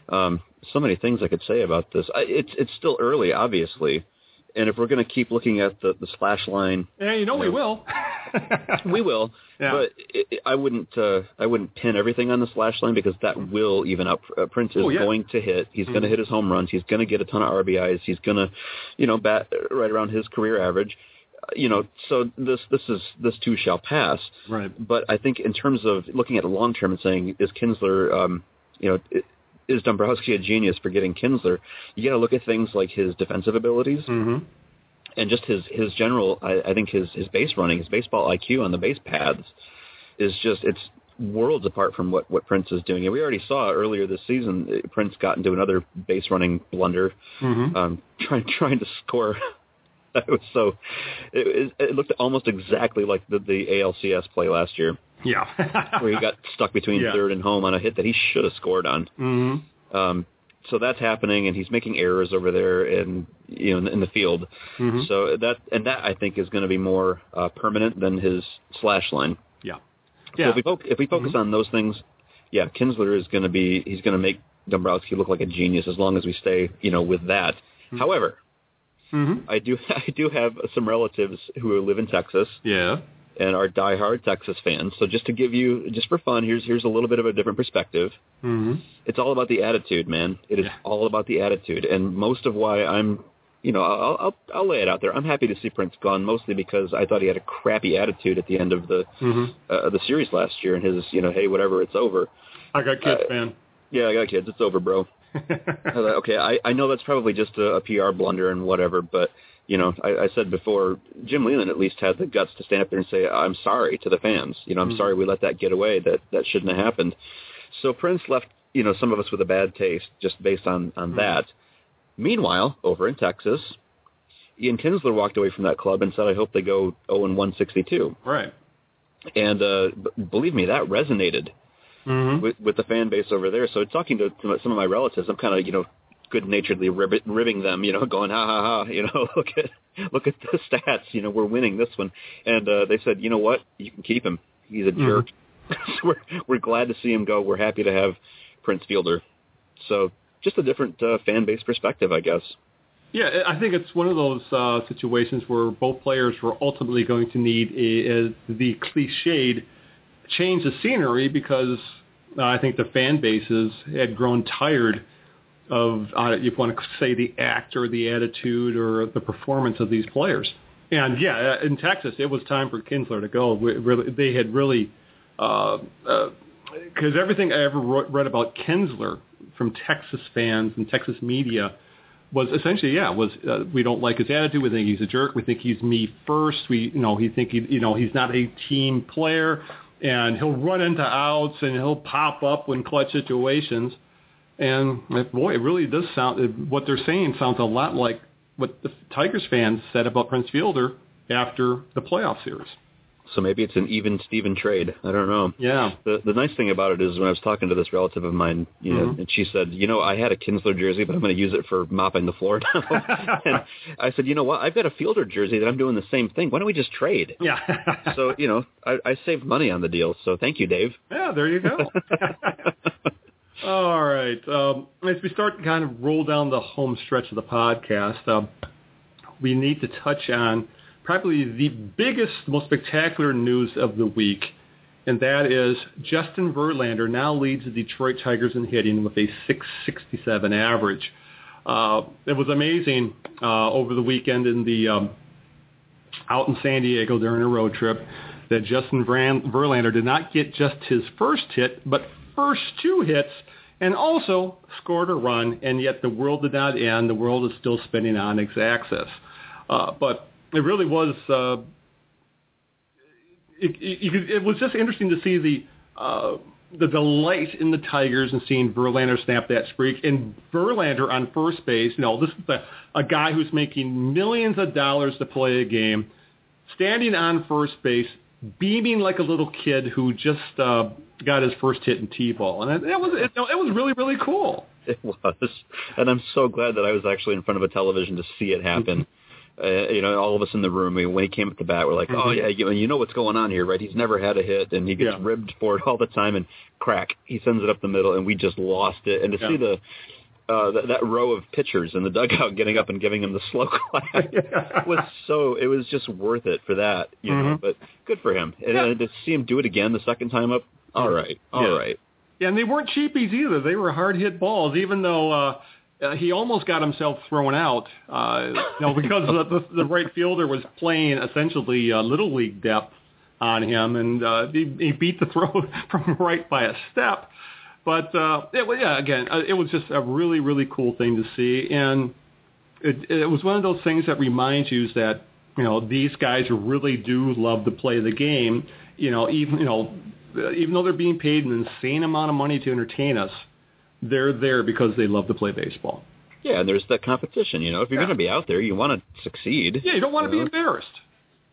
Um, so many things I could say about this. I, it's it's still early, obviously, and if we're going to keep looking at the the slash line, And you know we will. We will. [LAUGHS] Yeah. But it, I wouldn't uh, I wouldn't pin everything on the slash line because that will even up. Uh, Prince is Oh, yeah. going to hit. He's going to hit his home runs. He's going to get a ton of RBIs. He's going to, you know, bat right around his career average. Uh, You know, so this this is this too shall pass. right. But I think in terms of looking at the long term and saying is Kinsler, um, you know, is Dombrowski a genius for getting Kinsler? You got to look at things like his defensive abilities hmm and just his his general. I, I think his his base running, his baseball IQ on the base paths is just it's worlds apart from what what Prince is doing. And we already saw earlier this season uh, Prince got into another base running blunder, hmm um, [LAUGHS] trying trying to score [LAUGHS] it was so. It, it looked almost exactly like the, the ALCS play last year, Yeah. [LAUGHS] where he got stuck between Yeah. third and home on a hit that he should have scored on. hmm Um, so that's happening, and he's making errors over there in you know in, in the field. Mhm. So that and that I think is going to be more uh, permanent than his slash line. Yeah. So Yeah. if we, fo- if we focus on those things, yeah, Kinsler is going to be he's going to make Dombrowski look like a genius as long as we stay you know with that. However, hmm I do [LAUGHS] I do have some relatives who live in Texas Yeah. And are diehard Texas fans. So just to give you just for fun, here's here's a little bit of a different perspective. hmm It's all about the attitude, man. It is Yeah. all about the attitude, and most of why I'm, you know, I'll, I'll I'll lay it out there. I'm happy to see Prince gone, mostly because I thought he had a crappy attitude at the end of the hmm uh, the series last year, and his, you know, hey, whatever, it's over. I got kids, Uh, man. Yeah, I got kids. It's over, bro. [LAUGHS] I okay, I, I know that's probably just a, a PR blunder and whatever, but you know, I, I said before, Jim Leyland at least had the guts to stand up there and say, "I'm sorry" to the fans. You know, I'm sorry we let that get away. That that shouldn't have happened. So Prince left, you know, some of us with a bad taste just based on on that. Meanwhile, over in Texas, Ian Kinsler walked away from that club and said, "I hope they go 0 and 162." right. And uh, b- believe me, that resonated hmm with, with the fan base over there. So talking to, to some of my relatives, I'm kind of you know good-naturedly rib- ribbing them, you know, [LAUGHS] going ha ha ha, [LAUGHS] you know, look at look at the [LAUGHS] stats, you know, we're winning this one, and uh, they said, you know what, you can keep him. He's a jerk. so we're we're glad to see him go. We're happy to have Prince Fielder. So just a different uh, fan base perspective, I guess. Yeah, I think it's one of those uh, situations where both players were ultimately going to need a, a the cliched change of scenery because uh, I think the fan bases had grown tired of, uh, you want to say, the act or the attitude or the performance of these players. And yeah, uh, in Texas, it was time for Kinsler to go. We- Really, they had really, because uh, uh everything I ever wrote, read about Kinsler from Texas fans and Texas media was essentially yeah was uh, we don't like his attitude. We think he's a jerk. We think he's me first. We you know he think he you know he's not a team player. And he'll run into outs and he'll pop up when clutch situations and boy it really does sound what they're saying sounds a lot like what the Tigers fans said about Prince Fielder after the playoff series So maybe it's an even Steven trade. I don't know. yeah The the nice thing about it is when I was talking to this relative of mine, you know, Mhm. and she said, you know, I had a Kinsler jersey, but I'm going to use it for mopping the floor now. [LAUGHS] and I said, you know what? I've got a Fielder jersey that I'm doing the same thing. Why don't we just trade? yeah So you know, I, I saved money on the deal. So thank you, Dave. yeah there you go [LAUGHS] All right. Um, as we start to kind of roll down the home stretch of the podcast, um, we need to touch on probably the biggest, most spectacular news of the week, and that is Justin Verlander now leads the Detroit Tigers in hitting with a 667 average. Uh, it was amazing uh, over the weekend in the um, out in San Diego during a road trip that Justin Verlander did not get just his first hit, but first two hits, and also scored a run. And yet the world did not end. The world is still spinning on its axis. Uh, but it really was. Uh, it, it, it was just interesting to see the uh, the delight in the Tigers and seeing Verlander snap that streak. And Verlander on first base, you know, this is a, a guy who's making millions of dollars to play a game, standing on first base, beaming like a little kid who just uh, got his first hit in T-ball. And it, it was it, it was really really cool. It was, and I'm so glad that I was actually in front of a television to see it happen. Uh, you know, all of us in the room, when he came at the bat, we're like, oh yeah, you, you know what's going on here, right? He's never had a hit, and he gets Yeah. ribbed for it all the time, and crack, he sends it up the middle, and we just lost it. And to Yeah. see the uh, that, that row of pitchers in the dugout [LAUGHS] getting up and giving him the slow clap [LAUGHS] was so it was just worth it for that, you know. Mhm. But good for him, and, Yeah. and to see him do it again the second time up, all right, all Yeah. right. Yeah, and they weren't cheapies either. They were hard hit balls, even though uh, uh, he almost got himself thrown out. Uh, you know, [LAUGHS] because the, the, the right fielder was playing essentially uh, little league depth on him, and uh, he, he beat the [LAUGHS] throw from right by a step. But uh, it, yeah, again, uh, it was just a really, really cool thing to see, and it, it was one of those things that reminds you that you know these guys really do love to play the game. You know, even you know, even though they're being paid an insane amount of money to entertain us, they're there because they love to play baseball. Yeah, and there's the competition. You know, if you're Yeah. going to be out there, you want to succeed. Yeah, you don't want to be know? embarrassed.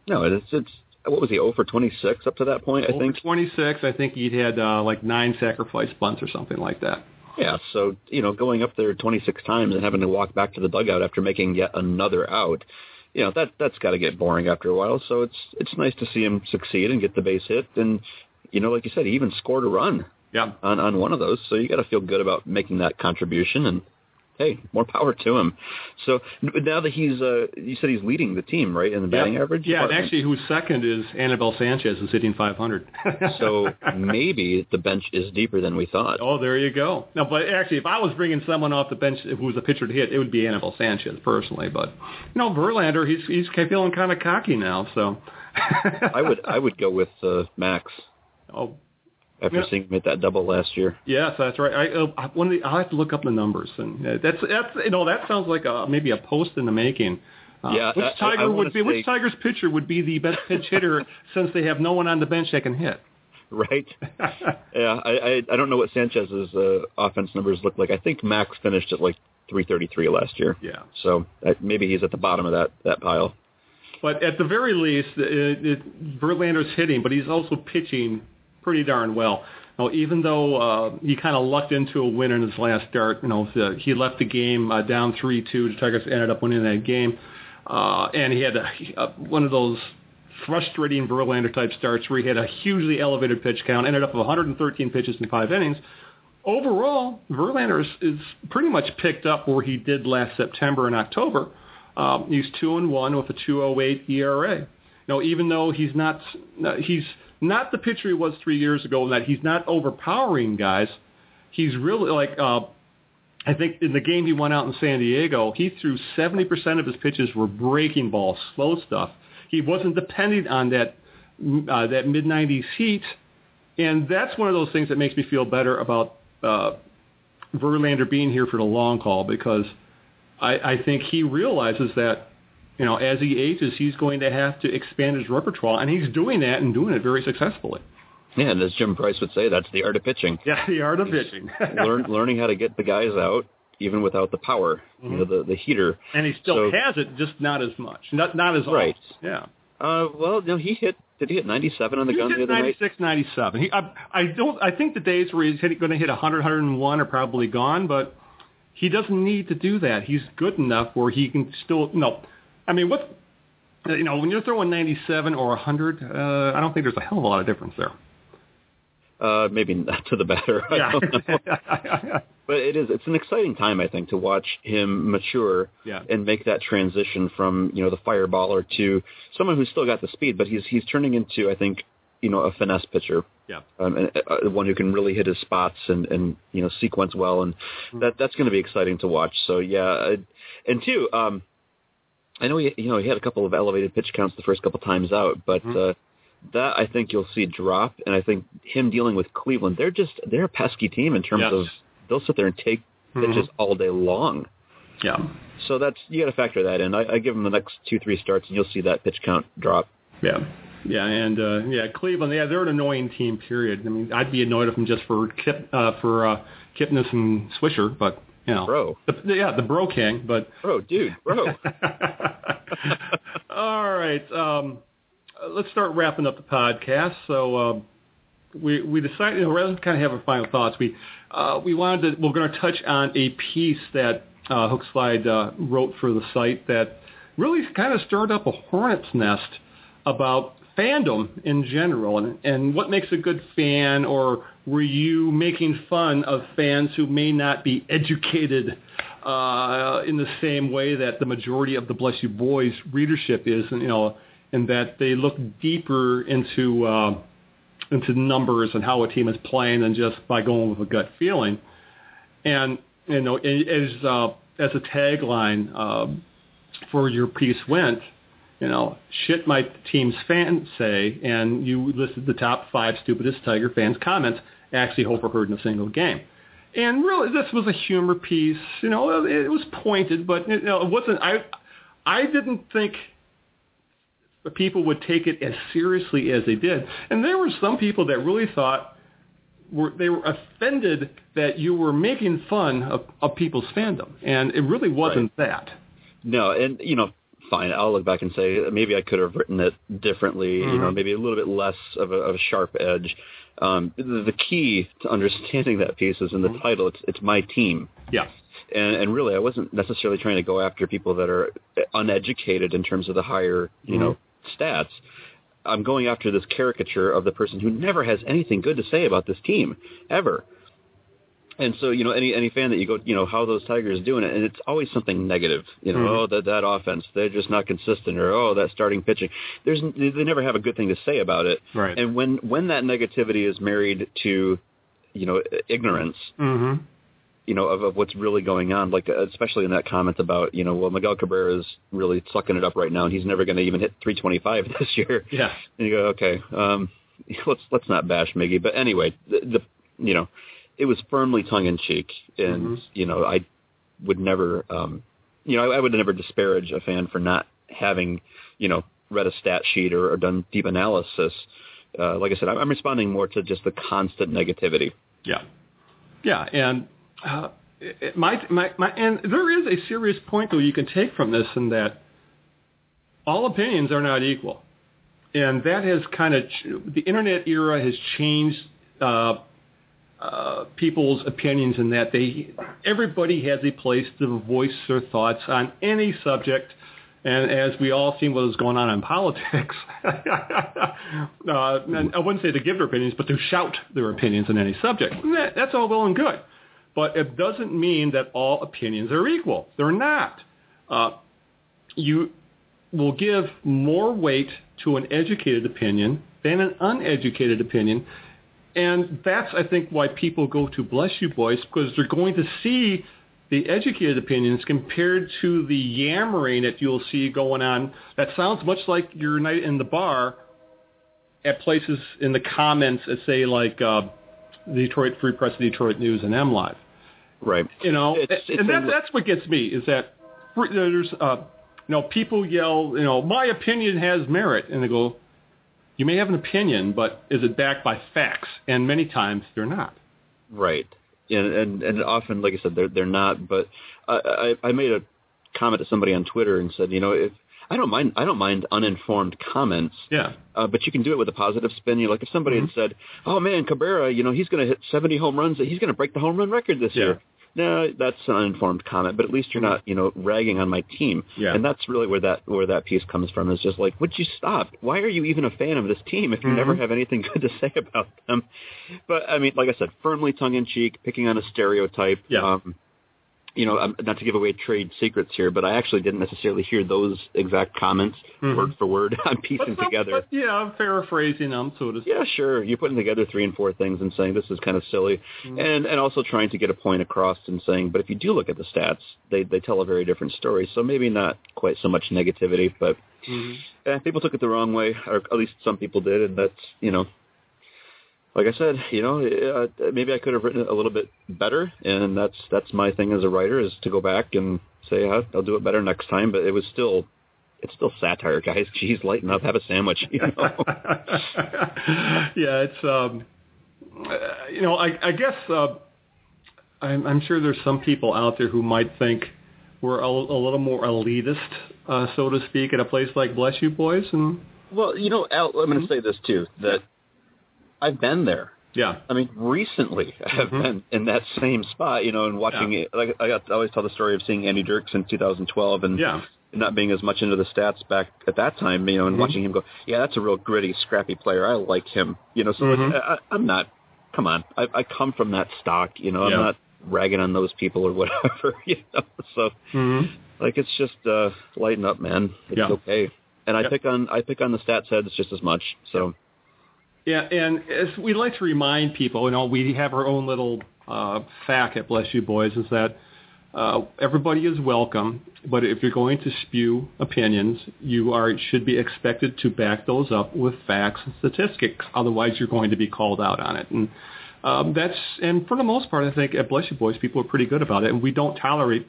No, it's it's what was he? 0 for 26 up to that point, I think. 26, I think he'd had uh, like nine sacrifice bunts or something like that. Yeah, so you know, going up there 26 times and having to walk back to the dugout after making yet another out, you know that that's got to get boring after a while. So it's it's nice to see him succeed and get the base hit, and you know, like you said, he even scored a run Yeah. on on one of those. So you got to feel good about making that contribution, and hey, more power to him. So now that he's uh, you said he's leading the team, right, in the batting yeah. average. Yeah, and actually, who's second is Anibal Sanchez, who's hitting 500. [LAUGHS] so maybe the bench is deeper than we thought. oh, there you go. No, but actually, if I was bringing someone off the bench who was a pitcher to hit, it would be Anibal Sanchez personally. But you know, Verlander, he's he's feeling kind of cocky now. So I would I would go with uh, Max oh, after Yeah. seeing him hit that double last year. Yes, that's right. I, uh, one of the, I'll have to look up the numbers, and uh, that's that's you know that sounds like a maybe a post in the making. Uh, Yeah, which I- I- Tiger I would be? say- Which Tigers pitcher would be the best pitch hitter [LAUGHS] since they have no one on the bench that can hit? Right? [LAUGHS] yeah, I, I I don't know what Sanchez's uh, offense numbers look like. I think Max finished at like 333 last year. yeah, So uh, maybe he's at the bottom of that that pile. but at the very least, it, it, Verlander's hitting, but he's also pitching pretty darn well. Now, even though uh, he kind of lucked into a win in his last start, you know, the, he left the game uh, down three-two. The Tigers ended up winning that game, uh, and he had a, a, one of those frustrating Verlander type starts where he had a hugely elevated pitch count, ended up with 113 pitches in five innings. Overall, Verlander is, is pretty much picked up where he did last September and October. Um, he's two and one with a 2.08 ERA. Now, even though he's not he's not the pitcher he was three years ago, in that he's not overpowering guys, he's really like uh, I think in the game he went out in San Diego, he threw 70% of his pitches were breaking balls, slow stuff. He wasn't depending on that uh, that mid 90s heat, and that's one of those things that makes me feel better about uh, Verlander being here for the long haul because I, I think he realizes that you know as he ages, he's going to have to expand his repertoire, and he's doing that and doing it very successfully. Yeah, and as Jim Price would say, that's the art of pitching. Yeah, the art of pitching. Learn [LAUGHS] learning how to get the guys out even without the power, you know, the the heater. and he still So- has it, just not as much, not not as Right. Yeah. Uh, well, no, he hit. Did he hit 97 on the He gun the other night? 96, 97. He, I, I don't. I think the days where he's going to hit 100, 101 are probably gone. But he doesn't need to do that. He's good enough where he can still. No, I mean, what? You know, when you're throwing 97 or 100, uh, I don't think there's a hell of a lot of difference there. Uh, maybe not to the better. [LAUGHS] I Yeah. don't know. [LAUGHS] But it is. It's an exciting time, I think, to watch him mature Yeah. and make that transition from you know the fireballer to someone who's still got the speed, but he's he's turning into, I think, you know, a finesse pitcher. yeah. um, and, uh, one who can really hit his spots and, and you know sequence well, and Hmm. that that's going to be exciting to watch. So yeah, uh, and two, um, I know he you know he had a couple of elevated pitch counts the first couple times out, but Mhm. uh, that I think you'll see drop, and I think him dealing with Cleveland, they're just they're a pesky team in terms Yes. of they'll sit there and take pitches Mhm. all day long. Yeah. So that's you got to factor that in. I, I give him the next two three starts, and you'll see that pitch count drop. Yeah. Yeah, and uh, yeah, Cleveland. Yeah, they're an annoying team. Period. I mean, I'd be annoyed with them just for Kip, uh, for uh, Kipnis and Swisher, but you know, Bro. The, yeah, the Bro King, but Bro, dude, bro. [LAUGHS] All right, um, let's start wrapping up the podcast. So um, we we decided, you know, rather than kind of have our final thoughts, we uh, we wanted to we're going to touch on a piece that uh, Hookslide uh, wrote for the site that really kind of stirred up a hornet's nest about fandom in general and, and what makes a good fan or were you making fun of fans who may not be educated uh, in the same way that the majority of the Bless You Boys readership is, and you know, and that they look deeper into uh, into numbers and how a team is playing than just by going with a gut feeling. And you know, as uh, as a tagline um, for your piece went, you know, shit my team's fans say, and you listed the top five stupidest Tiger fans' comments actually overheard in a single game. And really, this was a humor piece. You know, it was pointed, but you know, it wasn't. I I didn't think the people would take it as seriously as they did. And there were some people that really thought were they were offended that you were making fun of, of people's fandom, and it really wasn't that. No, and you know, fine. I'll look back and say maybe I could have written it differently. You know, mm-hmm. maybe a little bit less of a, of a sharp edge. Um, the, the key to understanding that piece is in the mm-hmm. title. It's it's my team. Yeah. And, and really, I wasn't necessarily trying to go after people that are uneducated in terms of the higher, you know, mm-hmm. stats. I'm going after this caricature of the person who never has anything good to say about this team ever. And so, you know, any any fan that you go, you know, how those Tigers doing it, and it's always something negative. You know, oh that that offense, they're just not consistent, or oh that starting pitching. There's they never have a good thing to say about it. Right. And when when that negativity is married to, you know, ignorance, Mm-hmm. you know, of, of what's really going on, like especially in that comment about, you know, well, Miguel Cabrera is really sucking it up right now, and he's never going to even hit 325 [LAUGHS] this year. Yeah. And you go, okay, um, [LAUGHS] let's let's not bash Miggy, but anyway, the, the you know, it was firmly tongue in cheek, and you know, I would never, um, you know, I, I would never disparage a fan for not having, you know, read a stat sheet or, or done deep analysis. Uh, like I said, I'm, I'm responding more to just the constant negativity. Yeah, yeah, and uh, it, my, my my and there is a serious point though you can take from this in that all opinions are not equal, and that has kind of ch- the internet era has changed uh, uh, people's opinions in that they everybody has a place to voice their thoughts on any subject. And as we all see what is going on in politics, [LAUGHS] uh, I wouldn't say to give their opinions, but to shout their opinions on any subject. That, that's all well and good. But it doesn't mean that all opinions are equal. They're not. Uh, you will give more weight to an educated opinion than an uneducated opinion. And that's, I think, why people go to Bless You Boys, because they're going to see the educated opinions compared to the yammering that you'll see going on. That sounds much like your night in the bar at places in the comments that say, like, uh, the Detroit Free Press, Detroit News, and M Live. Right. You know, It's- it's and that, that's what gets me is that there's, uh, you know, people yell, you know, my opinion has merit, and they go, you may have an opinion, but is it backed by facts? And many times they're not. Right. And and, and often, like I said, they're they're not. But I, I I made a comment to somebody on Twitter and said, you know, if I don't mind, I don't mind uninformed comments. Yeah. Uh, but you can do it with a positive spin. You like if somebody had said, "Oh man, Cabrera, you know, he's going to hit 70 home runs. He's going to break the home run record this Yeah. year." No, that's an uninformed comment. But at least you're not, you know, ragging on my team. Yeah. And that's really where that where that piece comes from. Is just like, would you stop? Why are you even a fan of this team if you never have anything [LAUGHS] good to say about them? But I mean, like I said, firmly tongue in cheek, picking on a stereotype. Yeah. Um, you know, um, not to give away trade secrets here, but I actually didn't necessarily hear those exact comments word for word. [LAUGHS] I'm piecing But, together. but, yeah, I'm paraphrasing them, so to speak. Yeah, sure. You're putting together three and four things and saying this is kind of silly, and and also trying to get a point across and saying, but if you do look at the stats, they they tell a very different story. So maybe not quite so much negativity, but eh, people took it the wrong way, or at least some people did, and that's you know. Like I said, you know, uh, maybe I could have written it a little bit better, and that's that's my thing as a writer is to go back and say "Huh, I'll do it better next time. But it was still, it's still satire, guys. [LAUGHS] Geez, lighten up, have a sandwich. You know? [LAUGHS] yeah, it's um, uh, you know, I, I guess uh, I'm, I'm sure there's some people out there who might think we're a, a little more elitist, uh, so to speak, at a place like Bless You Boys, and Well, you know, Al, I'm going to say this too that I've been there. yeah, I mean, recently [LAUGHS] I've been in that same spot, you know, and watching Yeah. it. Like I, got, I always tell the story of seeing Andy Dirks in 2012 and yeah, not being as much into the stats back at that time, you know, and watching him go, yeah, that's a real gritty, scrappy player. I like him, you know. So Mhm. it's, I, I'm not. Come on, I, I come from that stock, you know. I'm not ragging on those people or [LAUGHS] whatever, you know. So hmm like it's just uh lighten up, man. It's okay. And I pick on I pick on the stats heads just as much. So Yeah, and as we like to remind people, you know, we have our own little uh, fact at Bless You Boys is that uh, everybody is welcome, but if you're going to spew opinions, you are should be expected to back those up with facts and statistics. Otherwise, you're going to be called out on it. And um, that's and for the most part, I think at Bless You Boys, people are pretty good about it, and we don't tolerate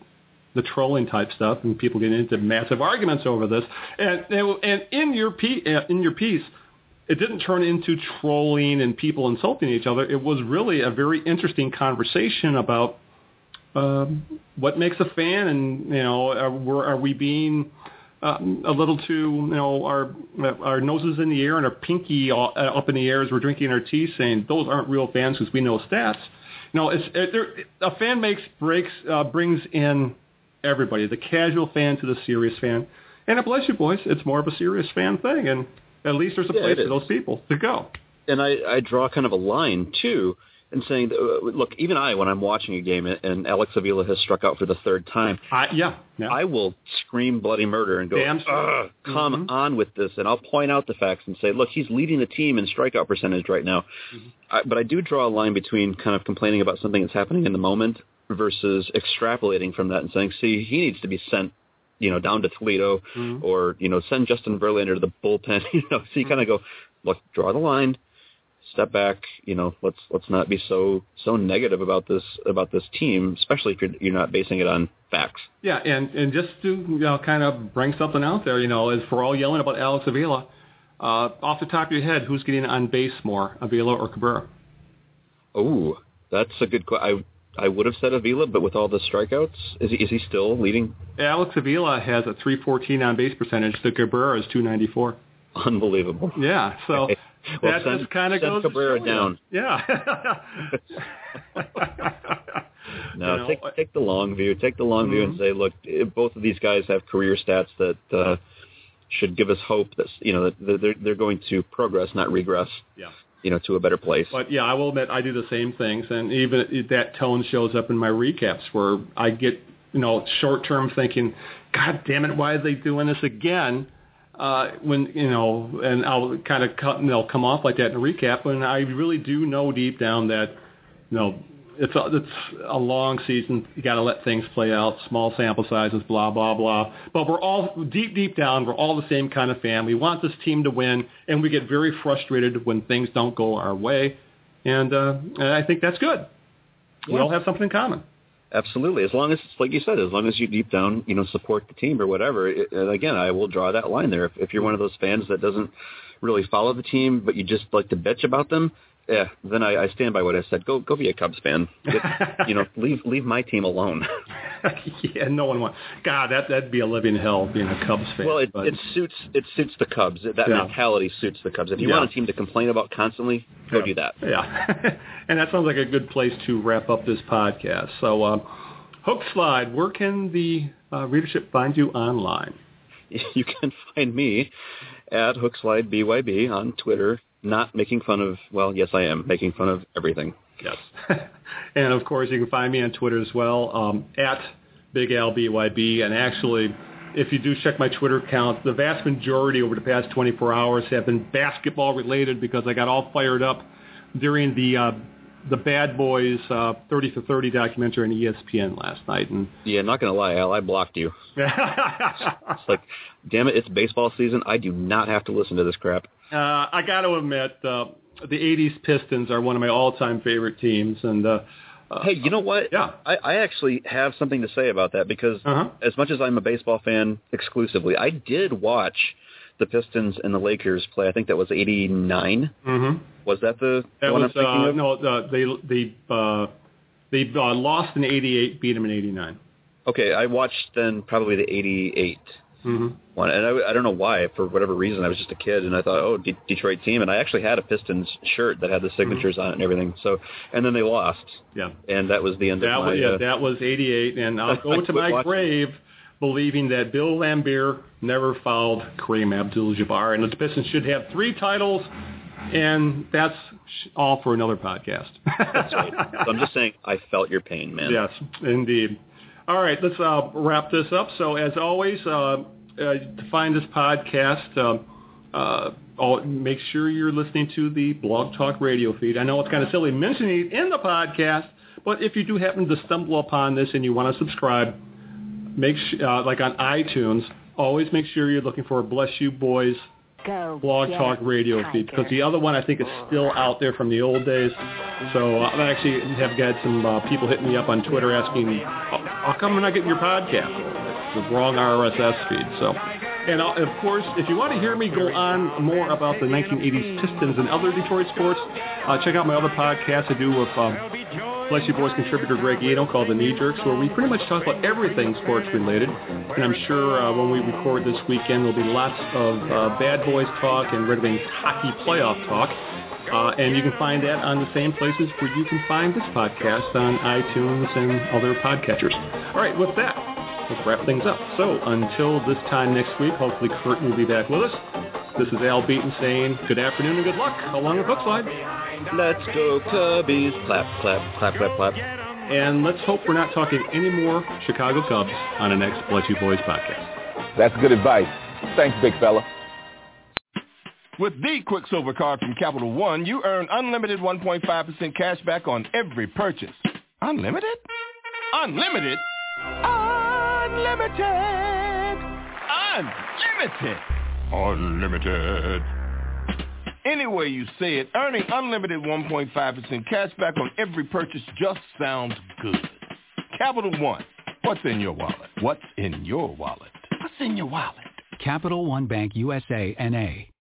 the trolling type stuff and people getting into massive arguments over this. And and in your piece, in your piece, it didn't turn into trolling and people insulting each other. It was really a very interesting conversation about um, what makes a fan, and you know, are, we're- we being um, a little too, you know, our our noses in the air and our pinky all- uh, up in the air as we're drinking our tea, saying those aren't real fans because we know stats. No, it's it, there, a fan makes breaks uh, brings in everybody, the casual fan to the serious fan, and bless you boys, it's more of a serious fan thing, and at least there's a Yeah, place for those people to go. and I, I draw kind of a line too, and saying, that, uh, look, even I, when I'm watching a game and Alex Avila has struck out for the third time, I, yeah, yeah. I will scream bloody murder and go, Damn straight. "Ugh, come Mhm. on with this, and I'll point out the facts and say, look, he's leading the team in strikeout percentage right now. Mm-hmm. I, but I do draw a line between kind of complaining about something that's happening in the moment versus extrapolating from that and saying, see, he needs to be sent, you know, down to Toledo, Mhm. or you know, send Justin Verlander to the bullpen. [LAUGHS] You know, so you Mm-hmm. kind of go, look, draw the line, step back. You know, let's let's not be so so negative about this about this team, especially if you're you're not basing it on facts. Yeah, and and just to you know kind of bring something out there, you know, as for all yelling about Alex Avila, uh, off the top of your head, who's getting on base more, Avila or Cabrera? Oh, that's a good question. I would have said Avila, but with all the strikeouts, is he is he still leading? Alex Avila has a 314 on base percentage. The Cabrera is 294. Unbelievable. Yeah, so Okay. Well, that send- just kind of goes Cabrera down. Yeah. [LAUGHS] No, You know, take take the long view. Take the long view and say, look, both of these guys have career stats that uh, should give us hope that you know that they're they're going to progress, not regress. Yeah. You know, to a better place. But yeah, I will admit I do the same things, and even that tone shows up in my recaps where I get you know short term thinking, God damn it, why are they doing this again? Uh, when you know, and I'll kind of cut, you know come off like that in a recap when I really do know deep down that you know it's a, it's a long season. You got to let things play out, small sample sizes, blah blah blah. But we're all deep deep down, we're all the same kind of fan. We want this team to win, and we get very frustrated when things don't go our way. And uh, and I think that's good. We all have something in common. Absolutely. As long as, it's like you said, as long as you deep down, you know, support the team or whatever. It, and again, I will draw that line there. If, if you're one of those fans that doesn't really follow the team, but you just like to bitch about them, yeah, then I, I stand by what I said. Go, go be a Cubs fan. Get, [LAUGHS] you know, leave, leave my team alone. [LAUGHS] yeah, no one wants. God, that that'd be a living hell being a Cubs fan. well, it, but- it suits, it suits the Cubs. That Yeah. mentality suits the Cubs. If you Yeah. want a team to complain about constantly, go Yeah. do that. Yeah. [LAUGHS] and that sounds like a good place to wrap up this podcast. So, uh, Hook Slide, where can the uh, readership find you online? you can find me at HookSlideBYB on Twitter. Not making fun of, well, yes, I am making fun of everything. Yes. [LAUGHS] and of course, you can find me on Twitter as well um, at Big Al BYB. And actually, if you do check my Twitter account, the vast majority over the past 24 hours have been basketball related because I got all fired up during the uh, the Bad Boys uh, 30 for 30 documentary on ESPN last night. And Yeah, not gonna lie, Al, I blocked you. [LAUGHS] It's like, damn it, it's baseball season. I do not have to listen to this crap. Uh, I got to admit, uh, the '80s Pistons are one of my all-time favorite teams, and uh, uh, Hey, you know what? Yeah. I, I actually have something to say about that because Uh-huh. as much as I'm a baseball fan exclusively, I did watch the Pistons and the Lakers play. I think that was '89. mhm. Was that the, the that one was I'm thinking uh, of? no, the, they they uh, they uh, lost in '88, beat them in '89. Okay, I watched then probably the '88 Mm-hmm. one, and I, I don't know why. For whatever reason, I was just a kid, and I thought, oh, De- Detroit team, and I actually had a Pistons shirt that had the signatures on it and everything. So, and then they lost, Yeah, and that was the end that of my. was yeah, uh, that was '88, and I'll [LAUGHS] go to my watching. grave believing that Bill Laimbeer never fouled Kareem Abdul-Jabbar, and the Pistons should have three titles, and that's all for another podcast. That's right. [LAUGHS] So I'm just saying, I felt your pain, man. Yes, indeed. All right, let's uh, wrap this up. So, as always, uh, uh, to find this podcast, uh, uh, all, make sure you're listening to the Blog Talk radio feed. I know it's kind of silly mentioning it in the podcast, but if you do happen to stumble upon this and you want to subscribe, make sh- uh, like on iTunes, always make sure you're looking for Bless You Boys Go Blog Talk radio feed because the other one I think is still out there from the old days. So I actually have got some uh, people hitting me up on Twitter asking, "How how come we're not getting your podcast?" The wrong RSS feed. So And uh, of course, if you want to hear me go on more about the 1980s Pistons and other Detroit sports, uh, check out my other podcast I do with um, Bless You Boys contributor Greg Eno called The Knee Jerks, where we pretty much talk about everything sports related. And I'm sure uh, when we record this weekend, there'll be lots of uh, bad boys talk and Red Wings hockey playoff talk. Uh, and you can find that on the same places where you can find this podcast on iTunes and other podcatchers. All right, with that, let's wrap things up. So until this time next week, hopefully Kurt will be back with us. This is Al Beaton saying good afternoon and good luck along with Hookslide. Let's go Cubbies. Clap, clap, clap, clap, clap. And let's hope we're not talking any more Chicago Cubs on the next Bless You Boys podcast. That's good advice. Thanks, big fella. With the Quicksilver Card from Capital One, you earn unlimited 1.5% cash back on every purchase. Unlimited? Unlimited? Unlimited! Unlimited! Unlimited! Any way you say it, earning unlimited 1.5% cash back on every purchase just sounds good. Capital One. What's in your wallet? What's in your wallet? What's in your wallet? Capital One Bank USA, N.A.